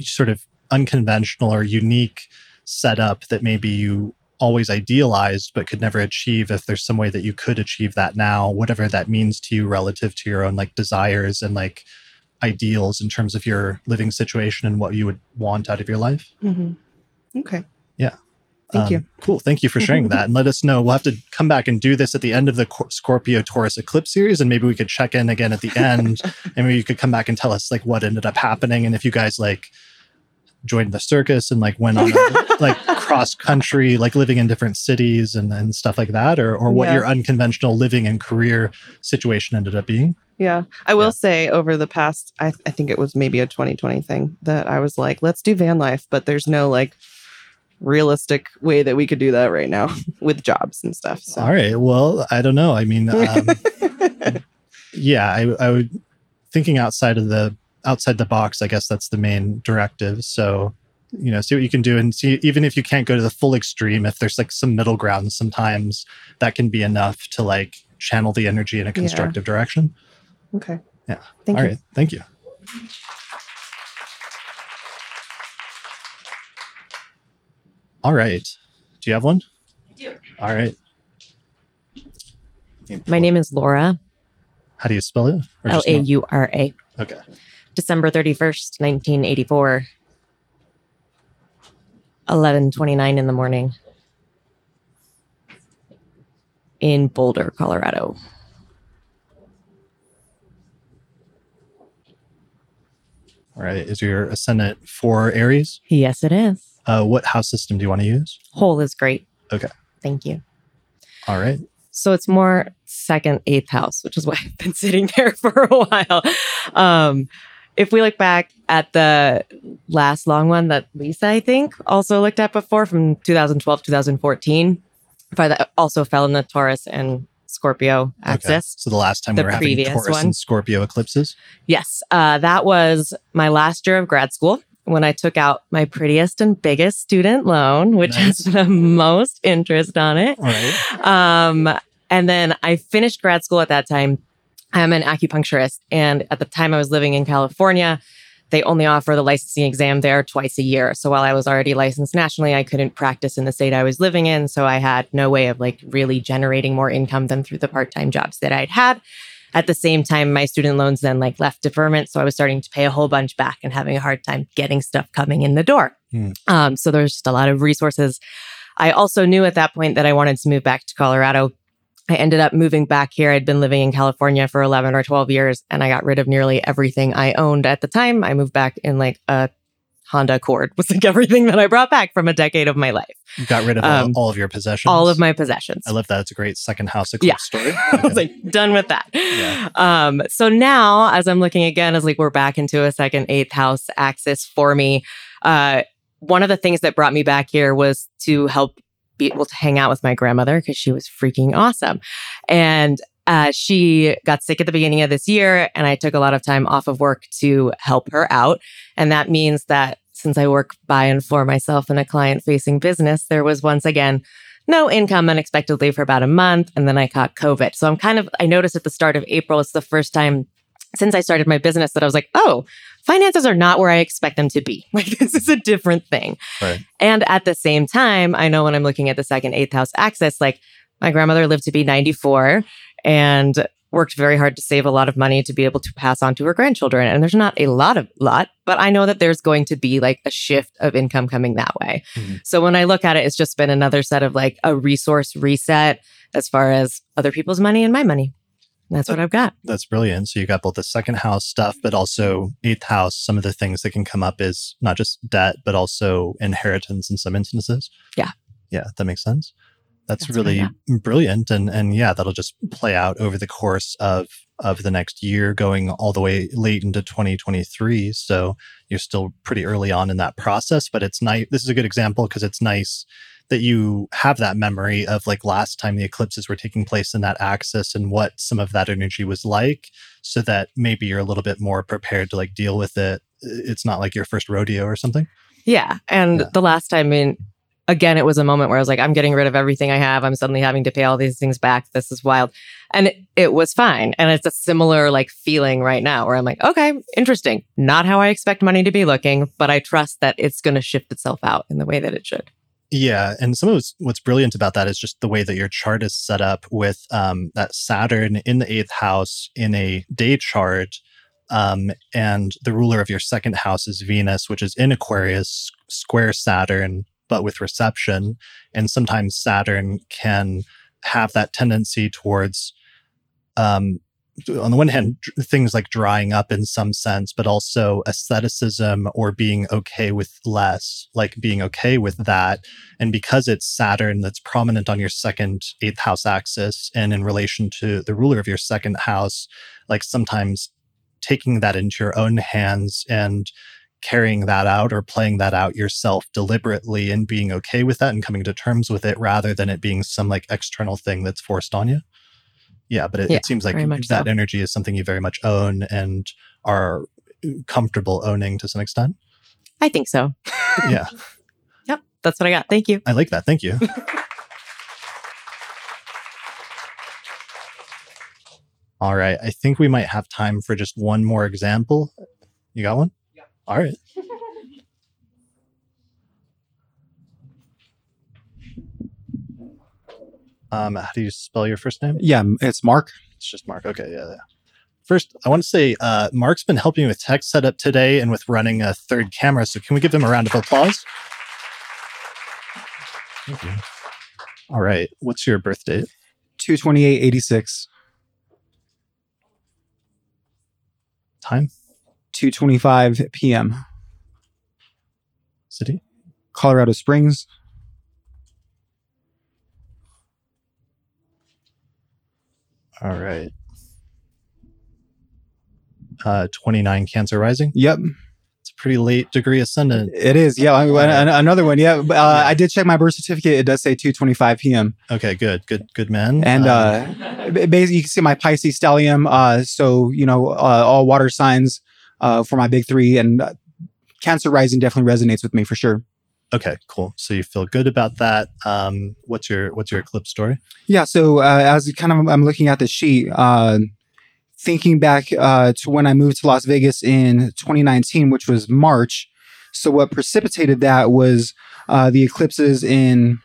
sort of unconventional or unique setup that maybe you always idealized but could never achieve if there's some way that you could achieve that now whatever that means to you relative to your own like desires and like ideals in terms of your living situation and what you would want out of your life mm-hmm. okay yeah Thank you. Cool. Thank you for sharing that. And let us know. We'll have to come back and do this at the end of the Scorpio Taurus eclipse series. And maybe we could check in again at the end. and maybe you could come back and tell us like what ended up happening. And if you guys like joined the circus and like went on a, like cross country, like living in different cities and, and stuff like that, or, or what Yeah. your unconventional living and career situation ended up being. Yeah. I will Yeah. say over the past, I, I think it was maybe a 2020 thing that I was like, let's do van life, but there's no like realistic way that we could do that right now with jobs and stuff. So, All right. Well, I don't know. I mean, um, yeah, I, I would thinking outside of the outside the box. I guess that's the main directive. So, you know, see what you can do, and see even if you can't go to the full extreme, if there's like some middle ground, sometimes that can be enough to like channel the energy in a constructive direction. okay. Yeah. Thank All you. right. Thank you. All right. Do you have one? I do. All right. My name is Laura, How do you spell it? Or L just A not- U R A. Okay. December 31st, 1984. 11:29 in the morning. In Boulder, Colorado. All right. Is your ascendant for Aries? Yes, it is. Uh, what house system do you want to use? Whole is great. Okay. Thank you. All right. So it's more second, eighth house, which is why I've been sitting there for a while. Um, if we look back at the last long one that Leisa, I think, also looked at before from 2012, 2014, but that also fell in the Taurus and Scorpio Okay. axis. So the last time The we were having Taurus one. and Scorpio eclipses. Yes, uh, that was my last year of grad school when I took out my prettiest and biggest student loan, which has the most interest on it. Right. Um, and then I finished grad school at that time. I'm an acupuncturist. And at the time I was living in California, they only offer the licensing exam there twice a year. So while I was already licensed nationally, I couldn't practice in the state I was living in. So I had no way of like really generating more income than through the part time jobs that I'd had. At the same time, my student loans then like left deferment. So I was starting to pay a whole bunch back and having a hard time getting stuff coming in the door. Hmm. Um, so there's just a lot of resources. I also knew at that point that I wanted to move back to Colorado. I ended up moving back here. I'd been living in California for 11 or 12 years and I got rid of nearly everything I owned at the time. I moved back in like a Honda Accord was like everything that I brought back from a decade of my life. You got rid of Um, all, all of your possessions. All of my possessions. I love that. It's a great second house Yeah. story. I was like done with that. Yeah. Um, so now as I'm looking again, as like we're back into a second eighth house axis for me. Uh, one of the things that brought me back here was to help be able to hang out with my grandmother because she was freaking awesome. And uh, she got sick at the beginning of this year, and I took a lot of time off of work to help her out. And that means that since I work by and for myself in a client facing business, there was once again no income unexpectedly for about a month. And then I caught COVID. So I'm kind of, I noticed at the start of April, it's the first time since I started my business that I was like, oh, finances are not where I expect them to be. Like, this is a different thing. Right. And at the same time, I know when I'm looking at the second eighth house axis, like my grandmother lived to be 94 and worked very hard to save a lot of money to be able to pass on to her grandchildren. And there's not a lot of lot, but I know that there's going to be like a shift of income coming that way. Mhm. So when I look at it, it's just been another set of like a resource reset as far as other people's money and my money. That's what I've got. That's brilliant. So you got both the second house stuff, but also eighth house. Some of the things that can come up is not just debt, but also inheritance in some instances. Yeah. Yeah, that makes sense. That's, That's really brilliant. And and yeah, that'll just play out over the course of of the next year, going all the way late into 2023. So you're still pretty early on in that process, but it's nice. This is a good example because it's nice that you have that memory of like last time the eclipses were taking place in that axis and what some of that energy was like so that maybe you're a little bit more prepared to like deal with it it's not like your first rodeo or something Yeah. And Yeah. the last time, I mean, again, it was a moment where I was like, I'm getting rid of everything I have. I'm suddenly having to pay all these things back. This is wild. And it, it was fine. And it's a similar like feeling right now where I'm like, okay, interesting. Not how I expect money to be looking, but I trust that it's going to shift itself out in the way that it should. Yeah and some of what's, brilliant about that is just the way that your chart is set up with um, that saturn in the eighth house in a day chart um, and the ruler of your second house is venus which is in aquarius square saturn but with reception. And sometimes Saturn can have that tendency towards, um, on the one hand, things like drying up in some sense, but also asceticism or being okay with less, like being okay with that. And because it's Saturn that's prominent on your second eighth house axis and in relation to the ruler of your second house, like sometimes taking that into your own hands and carrying that out or playing that out yourself deliberately and being okay with that and coming to terms with it rather than it being some like external thing that's forced on you. Yeah, but it, Yeah, it seems like that so. energy is something you very much own and are uh, comfortable owning to some extent. I think so. yeah, Yep. That's what I got. Thank you. I like that. Thank you. All right. I think we might have time for just one more example. You got one? Yeah. All right. Um, how do you spell your first name? Yeah, it's Mark. It's just Mark. Okay, yeah, yeah. First, I want to say uh, Mark's been helping with tech setup today and with running a third camera. So, can we give him a round of applause? Thank you. All right. What's your birth date? 22886. Time? 225 p.m. City? Colorado Springs. All right. Uh, 29 Cancer Rising. Yep. It's a pretty late degree ascendant. It is. Yeah. I- I- another one. Yeah. Uh, I did check my birth certificate. It does say 225 p.m. Okay, good, good, good man. And Um, uh, basically, you can see my Pisces stellium. Uh, so, you know, uh, all water signs uh, for my big three. And uh, Cancer rising definitely resonates with me for sure. Okay, cool. So you feel good about that. Um, what's your what's your eclipse story? Yeah. So uh, as kind of I'm looking at the sheet, uh, thinking back uh, to when I moved to Las Vegas in 2019, which was March. So what precipitated that was uh, the eclipses in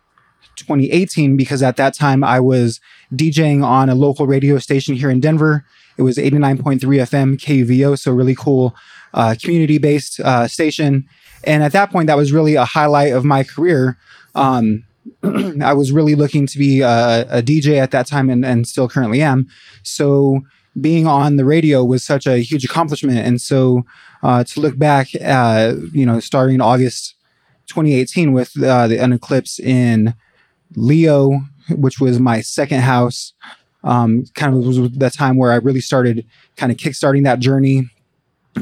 2018, because at that time I was DJing on a local radio station here in Denver. It was 89.3 FM KUVO, so really cool uh, community-based uh, station. And at that point, that was really a highlight of my career. Um, I was really looking to be a, a DJ at that time and, and still currently am. So being on the radio was such a huge accomplishment. And so uh, to look back, uh, you know, starting August 2018 with uh, the an eclipse in Leo, which was my second house, um, kind of was that time where I really started kind of kickstarting that journey.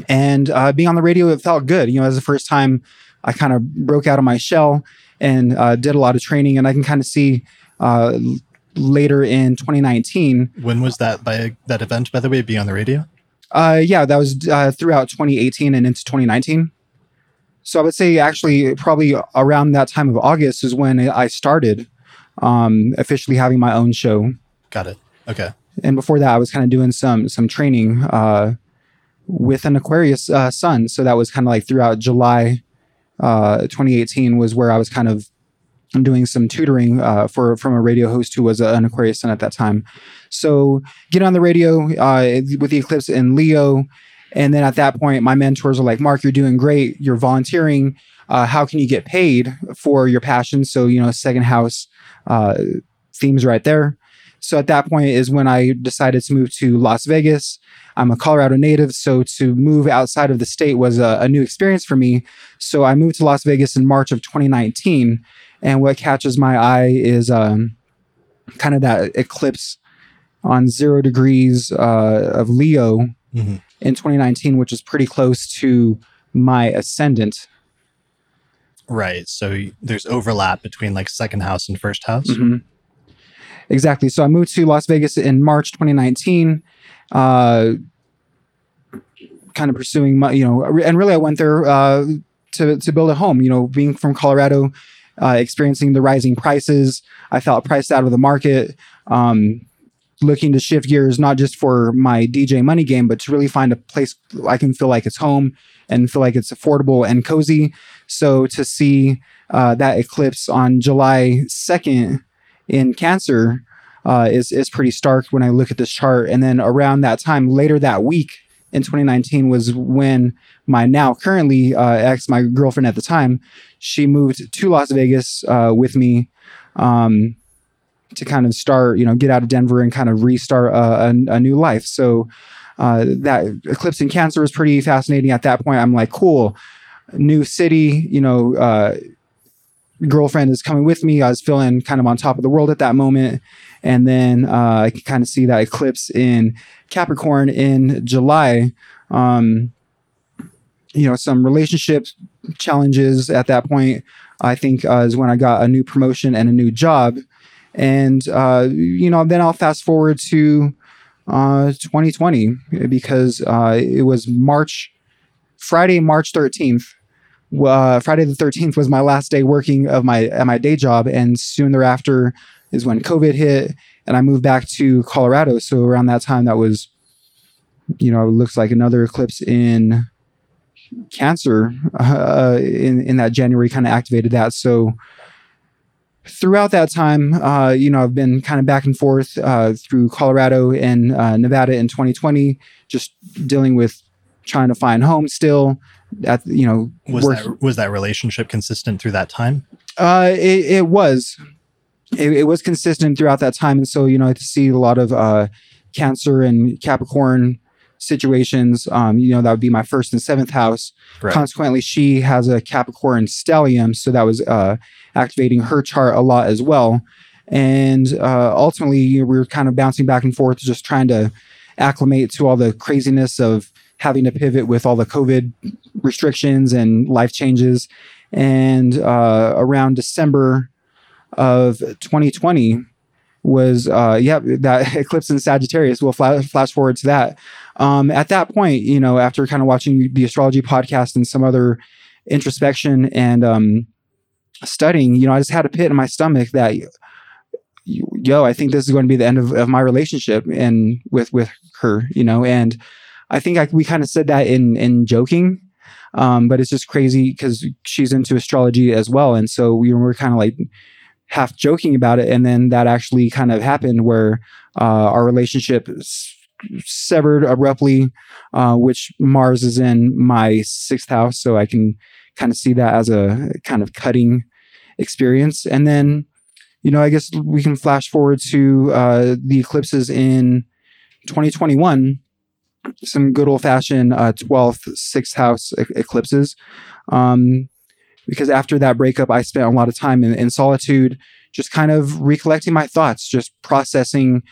And uh, being on the radio, it felt good. You know, as the first time I kind of broke out of my shell and uh, did a lot of training, and I can kind of see uh, later in 2019. When was that by that event? By the way, being on the radio. Uh, yeah, that was uh, throughout 2018 and into 2019. So I would say actually probably around that time of August is when I started um, officially having my own show. Got it. Okay. And before that, I was kind of doing some some training uh, with an Aquarius uh, sun. So that was kind of like throughout July uh, 2018 was where I was kind of doing some tutoring uh, for from a radio host who was an Aquarius sun at that time. So get on the radio uh, with the eclipse in Leo. And then at that point, my mentors are like, Mark, you're doing great. You're volunteering. Uh, how can you get paid for your passion? So, you know, second house uh, themes right there. So at that point is when I decided to move to Las Vegas. I'm a Colorado native, so to move outside of the state was a, a new experience for me. So I moved to Las Vegas in March of 2019, and what catches my eye is um, kind of that eclipse on zero degrees uh, of Leo Mhm. in 2019, which is pretty close to my ascendant. Right. So there's overlap between like second house and first house. Mhm. Exactly. So I moved to Las Vegas in March 2019, uh, kind of pursuing my, you know, and really I went there uh, to to build a home. You know, being from Colorado, uh, experiencing the rising prices, I felt priced out of the market. Um, looking to shift gears, not just for my DJ money game, but to really find a place I can feel like it's home and feel like it's affordable and cozy. So to see uh, that eclipse on July 2nd in Cancer uh, is, is pretty stark when I look at this chart. And then around that time, later that week in 2019, was when my now currently uh, ex, my girlfriend at the time, she moved to Las Vegas uh, with me um, to kind of start, you know, get out of Denver and kind of restart a, a, a new life. So uh, that eclipse in Cancer was pretty fascinating. At that point, I'm like, cool, new city, you know. Uh, girlfriend is coming with me. I was feeling kind of on top of the world at that moment. And then uh, I can kind of see that eclipse in Capricorn in July. Um, you know, some relationship challenges at that point. I think uh, is when I got a new promotion and a new job. And, uh, you know, then I'll fast forward to uh, 2020 because uh, it was March, Friday, March 13th uh, Friday the 13th was my last day working of my at my day job, and soon thereafter is when COVID hit, and I moved back to Colorado. So around that time, that was, you know, it looks like another eclipse in Cancer uh, in in that January kind of activated that. So throughout that time, uh, you know, I've been kind of back and forth uh, through Colorado and uh, Nevada in 2020, just dealing with trying to find home still at you know was that was that relationship consistent through that time? Uh it, it was. It, it, was consistent throughout that time. And so you know i see a lot of uh cancer and capricorn situations. Um you know that would be my first and seventh house. Right. consequently she has a capricorn stellium so that was uh activating her chart a lot as well. And uh ultimately you know, we were kind of bouncing back and forth just trying to acclimate to all the craziness of having to pivot with all the COVID restrictions and life changes. And uh, around December of 2020 was, uh, yeah, that eclipse in Sagittarius. We'll flash, flash forward to that. Um, at that point, you know, after kind of watching the astrology podcast and some other introspection and um, studying, you know, I just had a pit in my stomach that yo, I think this is going to be the end of, of my relationship and with with her, you know, and I think I, we kind of said that in in joking, um, but it's just crazy because she's into astrology as well, and so we were kind of like half joking about it, and then that actually kind of happened where uh, our relationship s- severed abruptly, uh, which Mars is in my sixth house, so I can kind of see that as a kind of cutting experience, and then you know I guess we can flash forward to uh, the eclipses in 2021 some good old fashioned uh, 12th, sixth house e- eclipses. Um, because after that breakup, I spent a lot of time in, in solitude, just kind of recollecting my thoughts, just processing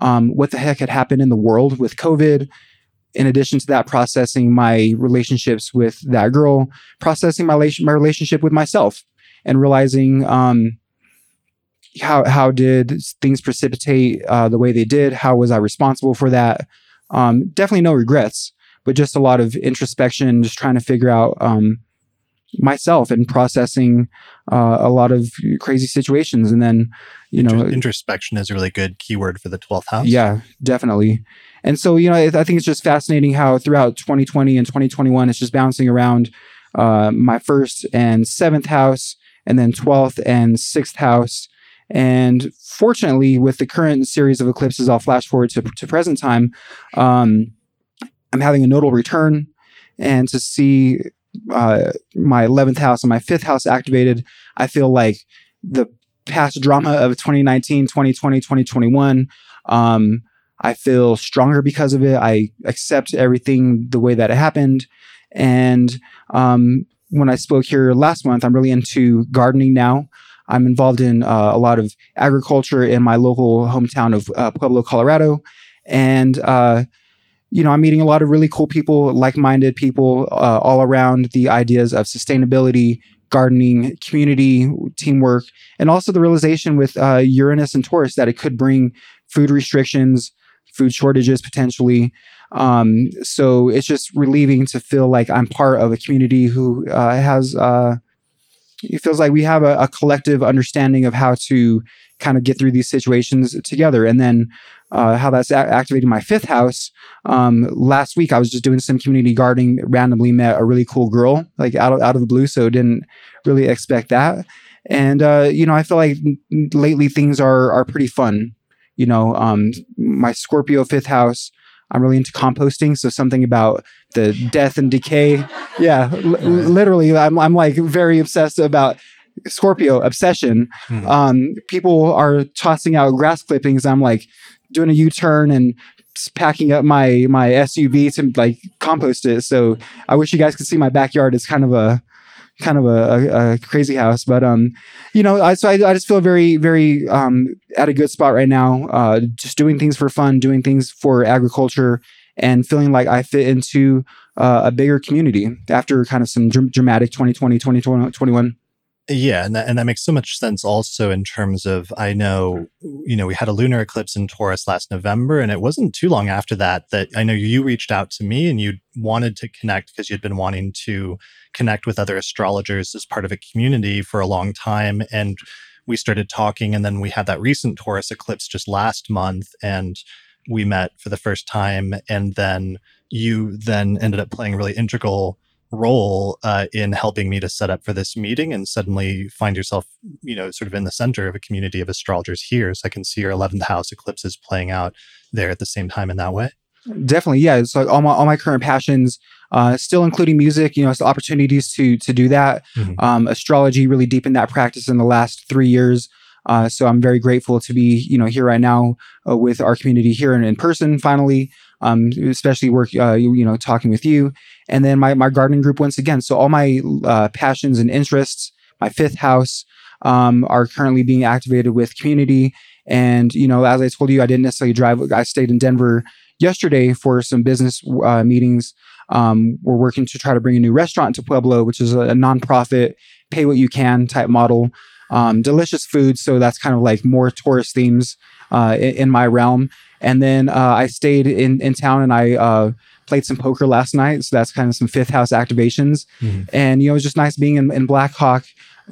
um, what the heck had happened in the world with COVID. In addition to that, processing my relationships with that girl, processing my, my relationship with myself, and realizing um, how how did things precipitate uh, the way they did? How was I responsible for that? Um, definitely no regrets, but just a lot of introspection, just trying to figure out um, myself and processing uh, a lot of crazy situations. And then, you know, introspection is a really good keyword for the 12th house. Yeah, definitely. And so, you know, I, I think it's just fascinating how throughout 2020 and 2021, it's just bouncing around uh, my first and seventh house, and then 12th and sixth house. And fortunately, with the current series of eclipses, I'll flash forward to, to present time. Um, I'm having a nodal return, and to see uh, my 11th house and my fifth house activated, I feel like the past drama of 2019, 2020, 2021. Um, I feel stronger because of it. I accept everything the way that it happened. And um, when I spoke here last month, I'm really into gardening now. I'm involved in uh, a lot of agriculture in my local hometown of uh, Pueblo, Colorado. And, uh, you know, I'm meeting a lot of really cool people, like minded people uh, all around the ideas of sustainability, gardening, community, teamwork, and also the realization with uh, Uranus and Taurus that it could bring food restrictions, food shortages potentially. Um, so it's just relieving to feel like I'm part of a community who uh, has it feels like we have a, a, collective understanding of how to kind of get through these situations together. And then uh, how that's a- activating my fifth house. Um, last week, I was just doing some community gardening, randomly met a really cool girl, like out of, out of the blue. So didn't really expect that. And, uh, you know, I feel like lately things are, are pretty fun. You know, um, my Scorpio fifth house, I'm really into composting. So something about the death and decay. Yeah, l- literally, I'm I'm like very obsessed about Scorpio obsession. Hmm. Um, people are tossing out grass clippings. I'm like doing a U-turn and packing up my my SUV to like compost it. So I wish you guys could see my backyard. It's kind of a kind of a, a, crazy house, but um, you know, I so I, I just feel very very um at a good spot right now. Uh, just doing things for fun, doing things for agriculture, and feeling like I fit into uh, a bigger community after kind of some dr- dramatic 2020 2021 Yeah, and that, and that makes so much sense also in terms of I know, you know, we had a lunar eclipse in Taurus last November, and it wasn't too long after that that I know you reached out to me and you wanted to connect because you'd been wanting to connect with other astrologers as part of a community for a long time. And we started talking, and then we had that recent Taurus eclipse just last month, and we met for the first time. And then you then ended up playing a really integral role uh, in helping me to set up for this meeting and suddenly find yourself you know sort of in the center of a community of astrologers here so i can see your 11th house eclipses playing out there at the same time in that way definitely yeah. It's like all my all my current passions uh still including music you know still opportunities to to do that. Mhm. um astrology really deepened that practice in the last three years. Uh so i'm very grateful to be you know here right now uh, with our community here in, in person finally um especially work uh you, you know talking with you. And then my my gardening group once again. So all my uh passions and interests my fifth house um are currently being activated with community and you know as i told you i didn't necessarily drive i stayed in denver yesterday for some business uh, meetings. Um, we're working to try to bring a new restaurant to Pueblo, which is a, a nonprofit, pay what you can type model. Um, delicious food, so that's kind of like more Taurus themes uh, in, in my realm. And then uh, I stayed in in town and I uh, played some poker last night, so that's kind of some fifth house activations. Mhm. And you know, it was just nice being in, in Black Hawk,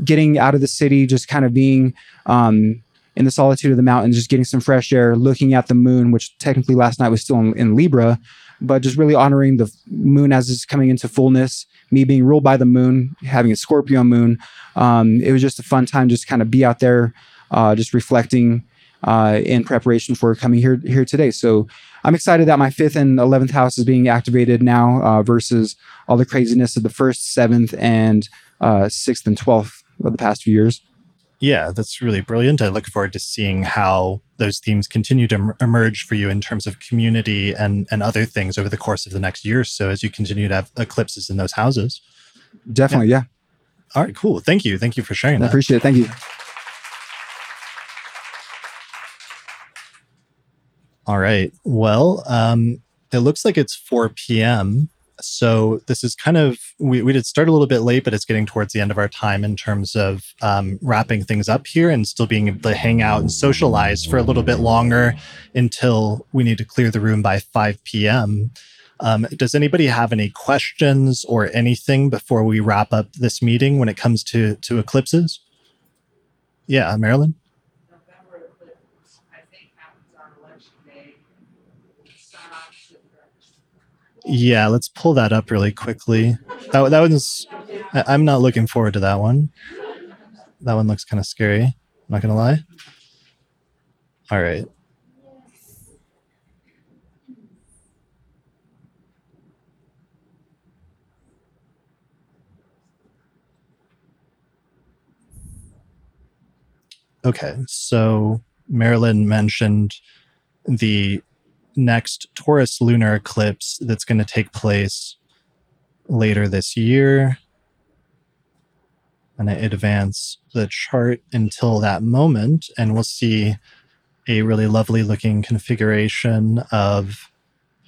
getting out of the city, just kind of being um, in the solitude of the mountains, just getting some fresh air, looking at the moon, which technically last night was still in, in Libra, but just really honoring the moon as it's coming into fullness. Me being ruled by the moon, having a Scorpio moon, um, it was just a fun time, just kind of be out there, uh, just reflecting uh, in preparation for coming here here today. So I'm excited that my fifth and eleventh house is being activated now uh, versus all the craziness of the first, seventh, and uh, sixth and twelfth of the past few years. Yeah that's really brilliant i look forward to seeing how those themes continue to emerge for you in terms of community and and other things over the course of the next year or so as you continue to have eclipses in those houses Definitely, yeah. all right cool thank you thank you for sharing I that appreciate it. Thank you. All right. Well, um, it looks like it's 4 p.m. So this is kind of we, we did start a little bit late, but it's getting towards the end of our time in terms of um, wrapping things up here and still being able to hang out and socialize for a little bit longer until we need to clear the room by 5 p.m. Um, does anybody have any questions or anything before we wrap up this meeting when it comes to to eclipses? Yeah, Marilyn. Yeah, let's pull that up really quickly. That that one's. I, I'm not looking forward to that one. That one looks kind of scary. I'm not gonna lie. All right. Okay, so Marilyn mentioned the next Taurus lunar eclipse that's going to take place later this year. And I advance the chart until that moment, and we'll see a really lovely looking configuration of.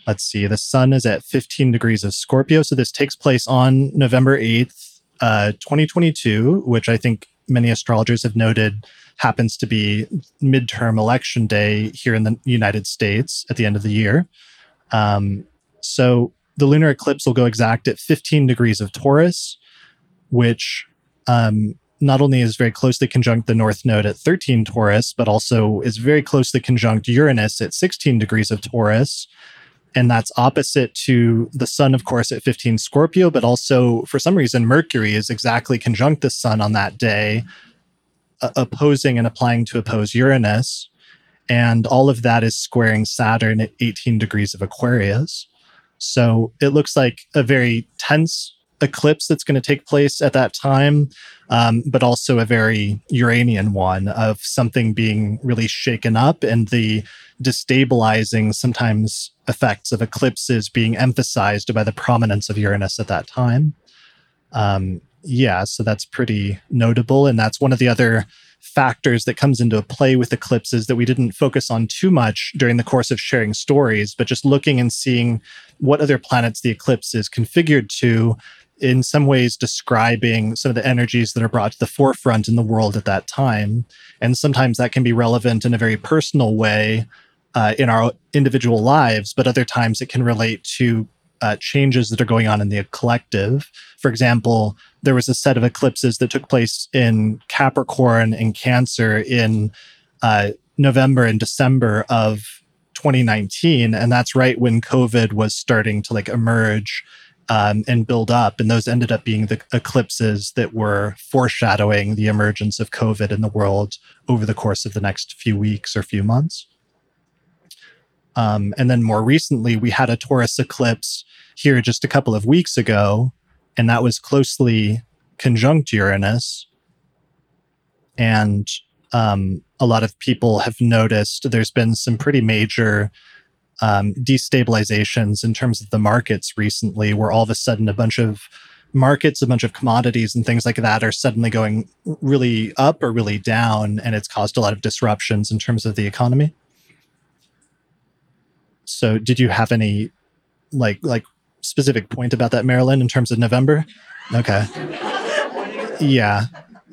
Let's see, the sun is at 15 degrees of Scorpio. So this takes place on November 8th, uh, 2022, which I think many astrologers have noted happens to be midterm election day here in the United States at the end of the year. Um, so the lunar eclipse will go exact at 15 degrees of Taurus, which um, not only is very closely conjunct the North Node at 13 Taurus, but also is very closely conjunct Uranus at 16 degrees of Taurus. And that's opposite to the sun, of course, at 15 Scorpio, but also for some reason, Mercury is exactly conjunct the sun on that day, opposing and applying to oppose Uranus. And all of that is squaring Saturn at 18 degrees of Aquarius. So it looks like a very tense eclipse that's going to take place at that time, um, but also a very Uranian one of something being really shaken up and the destabilizing, sometimes effects of eclipses being emphasized by the prominence of Uranus at that time. Um, yeah, so that's pretty notable. And that's one of the other factors that comes into play with eclipses that we didn't focus on too much during the course of sharing stories, but just looking and seeing what other planets the eclipse is configured to, in some ways describing some of the energies that are brought to the forefront in the world at that time. And sometimes that can be relevant in a very personal way uh, in our individual lives, but other times it can relate to uh, changes that are going on in the collective. For example, there was a set of eclipses that took place in Capricorn and Cancer in uh, November and December of 2019, and that's right when COVID was starting to like emerge um, and build up. And those ended up being the eclipses that were foreshadowing the emergence of COVID in the world over the course of the next few weeks or few months. Um, and then more recently, we had a Taurus eclipse here just a couple of weeks ago, and that was closely conjunct Uranus. And um, a lot of people have noticed there's been some pretty major um, destabilizations in terms of the markets recently, where all of a sudden a bunch of markets, a bunch of commodities and things like that are suddenly going really up or really down, and it's caused a lot of disruptions in terms of the economy. So, did you have any like like specific point about that, Marilyn, in terms of November? Okay. Yeah.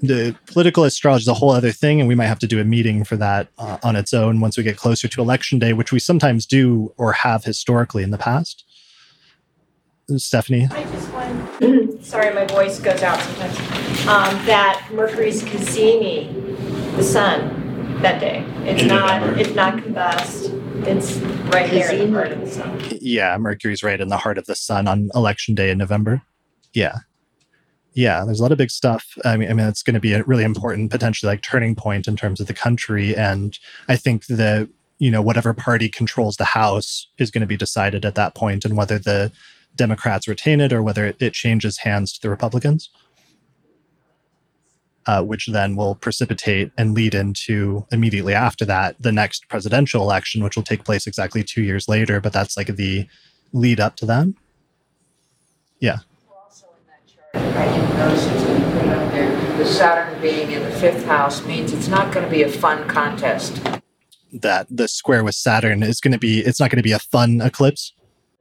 The political astrology is a whole other thing, and we might have to do a meeting for that uh, on its own once we get closer to election day, which we sometimes do or have historically in the past. Stephanie? sorry, my voice goes out sometimes. Um, that Mercury's cazimi, the sun, that day. It's In not. November. It's not combust. It's right there in the heart of the sun. Yeah, Mercury's right in the heart of the sun on election day in November. Yeah. Yeah, there's a lot of big stuff. I mean, I mean, it's going to be a really important, potentially like turning point in terms of the country. And I think the, you know, whatever party controls the House is going to be decided at that point, and whether the Democrats retain it or whether it, it changes hands to the Republicans. Uh, which then will precipitate and lead into immediately after that the next presidential election, which will take place exactly two years later. But that's like the lead up to that. Yeah. I didn't notice it's going to put up. The Saturn being in the fifth house means it's not going to be a fun contest. that the square with Saturn is going to be it's not going to be a fun eclipse,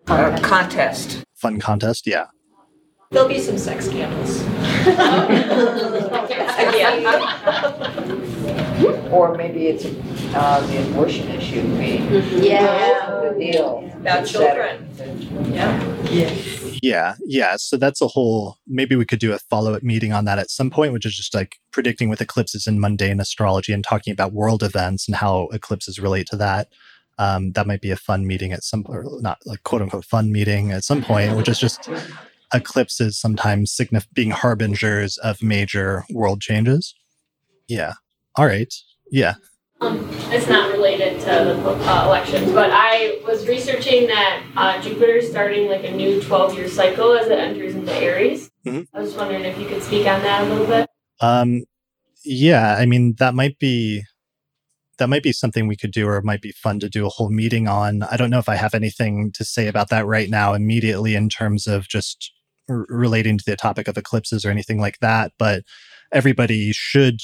A contest. fun contest. Yeah. There'll be some sex scandals. Or maybe it's uh, the abortion issue. We, Yeah. The deal. About children. Yeah. Yeah. Yeah. So that's a whole maybe we could do a follow-up meeting on that at some point, which is just like predicting with eclipses in mundane astrology and talking about world events and how eclipses relate to that. Um, that might be a fun meeting at some or not like quote unquote fun meeting at some point, which is just eclipses sometimes signif- being harbingers of major world changes. Yeah. All right. Yeah. Um, it's not related to the uh, elections, but I was researching that uh, Jupiter is starting like a new 12 year cycle as it enters into Aries. Mhm. I was wondering if you could speak on that a little bit. Um, yeah, I mean that might be that might be something we could do, or it might be fun to do a whole meeting on. I don't know if I have anything to say about that right now immediately in terms of just relating to the topic of eclipses or anything like that. But everybody should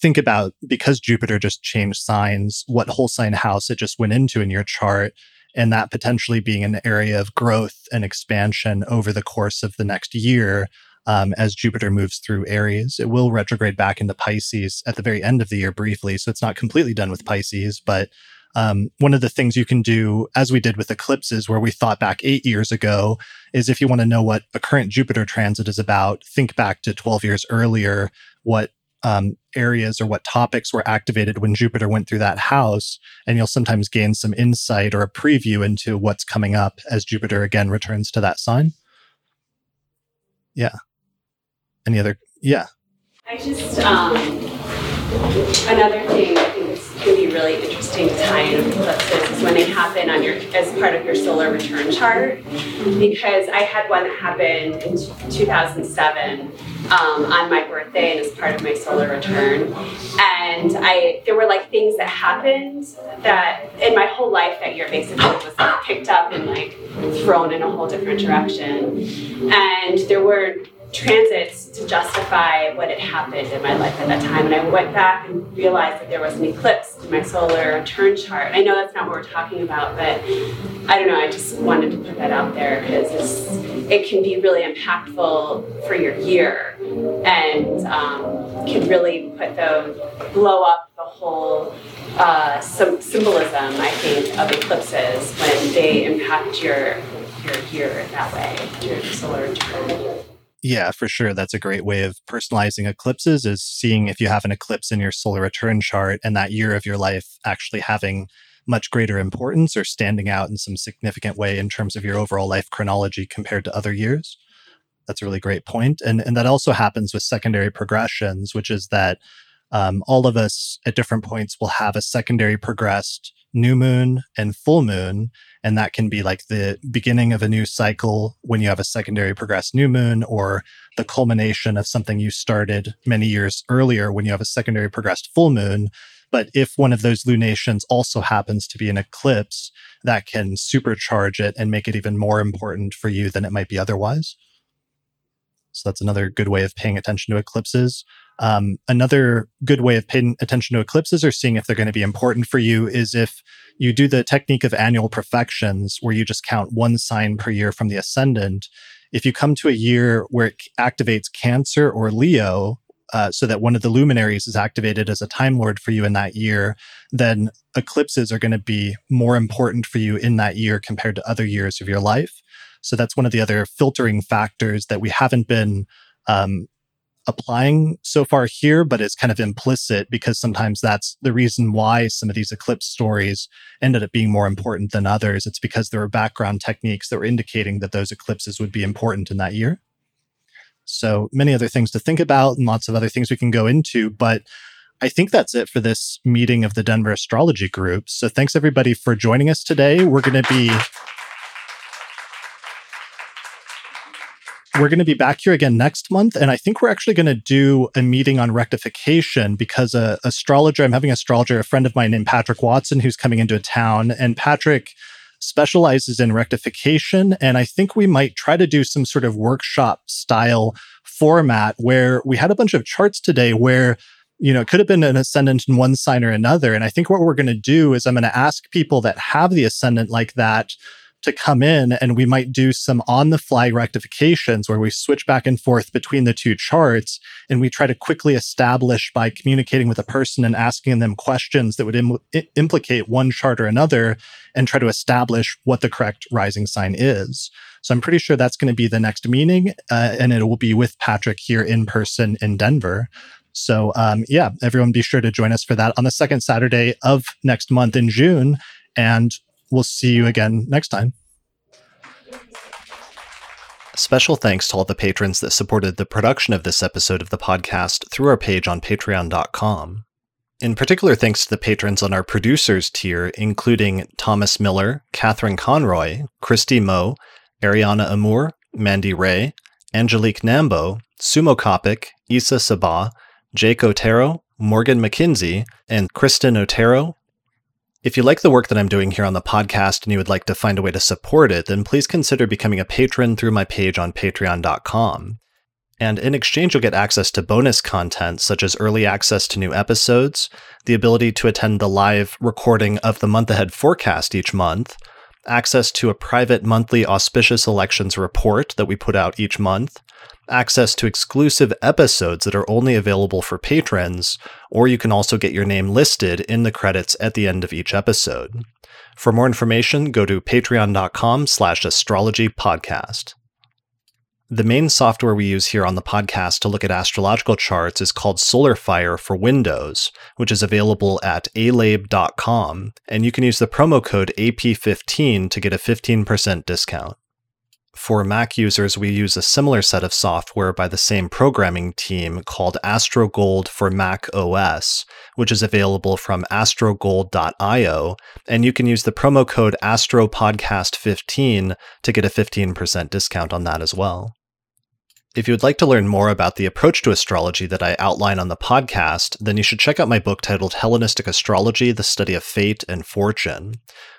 think about because Jupiter just changed signs, what whole sign house it just went into in your chart. And that potentially being an area of growth and expansion over the course of the next year um, as Jupiter moves through Aries. It will retrograde back into Pisces at the very end of the year briefly. So it's not completely done with Pisces, but um, one of the things you can do, as we did with eclipses, where we thought back eight years ago, is if you want to know what a current Jupiter transit is about, think back to 12 years earlier, what um, areas or what topics were activated when Jupiter went through that house. And you'll sometimes gain some insight or a preview into what's coming up as Jupiter again returns to that sign. Yeah. Any other? Yeah. I just, um, another thing, can be really interesting in eclipses when they happen on your as part of your solar return chart. Because I had one that happened in 2007 um, on my birthday and as part of my solar return. And I there were like things that happened that in my whole life that year basically was like picked up and like thrown in a whole different direction. And there were transits to justify what had happened in my life at that time. And I went back and realized that there was an eclipse in my solar turn chart. I know that's not what we're talking about, but I don't know. I just wanted to put that out there because it can be really impactful for your year and um, can really put the blow up the whole uh, symbolism. I think of eclipses when they impact your your year that way, your solar return. Yeah, for sure. That's a great way of personalizing eclipses is seeing if you have an eclipse in your solar return chart and that year of your life actually having much greater importance or standing out in some significant way in terms of your overall life chronology compared to other years. That's a really great point. And, and that also happens with secondary progressions, which is that um, all of us at different points will have a secondary progressed new moon and full moon. And that can be like the beginning of a new cycle when you have a secondary progressed new moon or the culmination of something you started many years earlier when you have a secondary progressed full moon. But if one of those lunations also happens to be an eclipse, that can supercharge it and make it even more important for you than it might be otherwise. So that's another good way of paying attention to eclipses. Um, another good way of paying attention to eclipses or seeing if they're going to be important for you is if you do the technique of annual profections, where you just count one sign per year from the ascendant. If you come to a year where it activates Cancer or Leo, uh, so that one of the luminaries is activated as a Time Lord for you in that year, then eclipses are going to be more important for you in that year compared to other years of your life. So that's one of the other filtering factors that we haven't been um, applying so far here, but it's kind of implicit because sometimes that's the reason why some of these eclipse stories ended up being more important than others. It's because there were background techniques that were indicating that those eclipses would be important in that year. So many other things to think about and lots of other things we can go into, but I think that's it for this meeting of the Denver Astrology Group. So thanks everybody for joining us today. We're going to be we're going to be back here again next month. And I think we're actually going to do a meeting on rectification because a astrologer, I'm having an astrologer, a friend of mine named Patrick Watson, who's coming into a town. And Patrick specializes in rectification. And I think we might try to do some sort of workshop style format where we had a bunch of charts today where you know, it could have been an ascendant in one sign or another. And I think what we're going to do is I'm going to ask people that have the ascendant like that to come in and we might do some on the fly rectifications where we switch back and forth between the two charts and we try to quickly establish by communicating with a person and asking them questions that would Im- implicate one chart or another and try to establish what the correct rising sign is. So I'm pretty sure that's going to be the next meeting uh, and it will be with Patrick here in person in Denver. So, um, yeah, everyone be sure to join us for that on the second Saturday of next month in June. And we'll see you again next time. Special thanks to all the patrons that supported the production of this episode of the podcast through our page on patreon.com. In particular, thanks to the patrons on our producers tier, including Thomas Miller, Catherine Conroy, Christy Moe, Ariana Amour, Mandy Ray, Angelique Nambo, Sumo Kopic, Isa Sabah, Jake Otero, Morgan McKinsey, and Kristen Otero, if you like the work that I'm doing here on the podcast and you would like to find a way to support it, then please consider becoming a patron through my page on patreon.com. And in exchange, you'll get access to bonus content such as early access to new episodes, the ability to attend the live recording of the month ahead forecast each month, access to a private monthly auspicious elections report that we put out each month, access to exclusive episodes that are only available for patrons, or you can also get your name listed in the credits at the end of each episode. For more information, go to patreon.com slash astrologypodcast. The main software we use here on the podcast to look at astrological charts is called SolarFire for Windows, which is available at alabe.com, and you can use the promo code AP15 to get a 15% discount. For Mac users, we use a similar set of software by the same programming team called AstroGold for Mac OS, which is available from astrogold.io, and you can use the promo code AstroPodcast15 to get a 15% discount on that as well. If you would like to learn more about the approach to astrology that I outline on the podcast, then you should check out my book titled Hellenistic Astrology The Study of Fate and Fortune,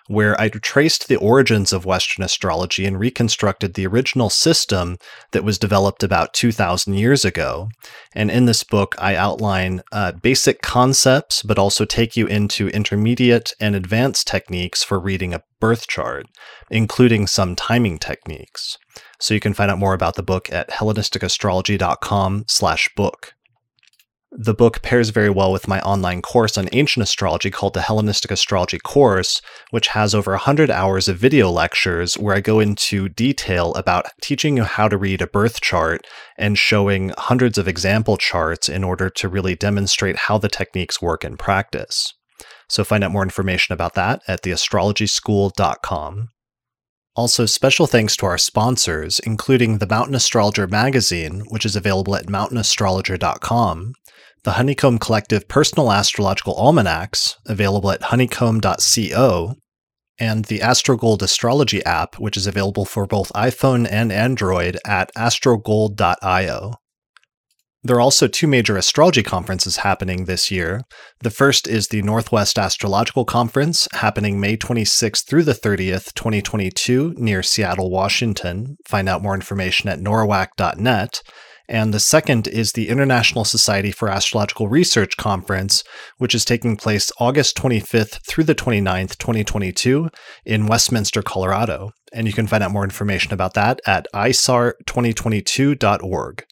where I traced the origins of Western astrology and reconstructed the original system that was developed about 2,000 years ago. And in this book, I outline uh, basic concepts, but also take you into intermediate and advanced techniques for reading a birth chart, including some timing techniques. So you can find out more about the book at hellenisticastrology.com slash book. The book pairs very well with my online course on ancient astrology called the Hellenistic Astrology Course, which has over 100 hours of video lectures where I go into detail about teaching you how to read a birth chart and showing hundreds of example charts in order to really demonstrate how the techniques work in practice. So find out more information about that at theastrologyschool.com. Also, special thanks to our sponsors, including the Mountain Astrologer magazine, which is available at mountainastrologer.com, the Honeycomb Collective Personal Astrological Almanacs, available at honeycomb.co, and the AstroGold Astrology app, which is available for both iPhone and Android at astrogold.io. There are also two major astrology conferences happening this year. The first is the Northwest Astrological Conference, happening May 26th through the 30th, 2022, near Seattle, Washington. Find out more information at norwac.net. And the second is the International Society for Astrological Research Conference, which is taking place August 25th through the 29th, 2022, in Westminster, Colorado. And you can find out more information about that at isar2022.org.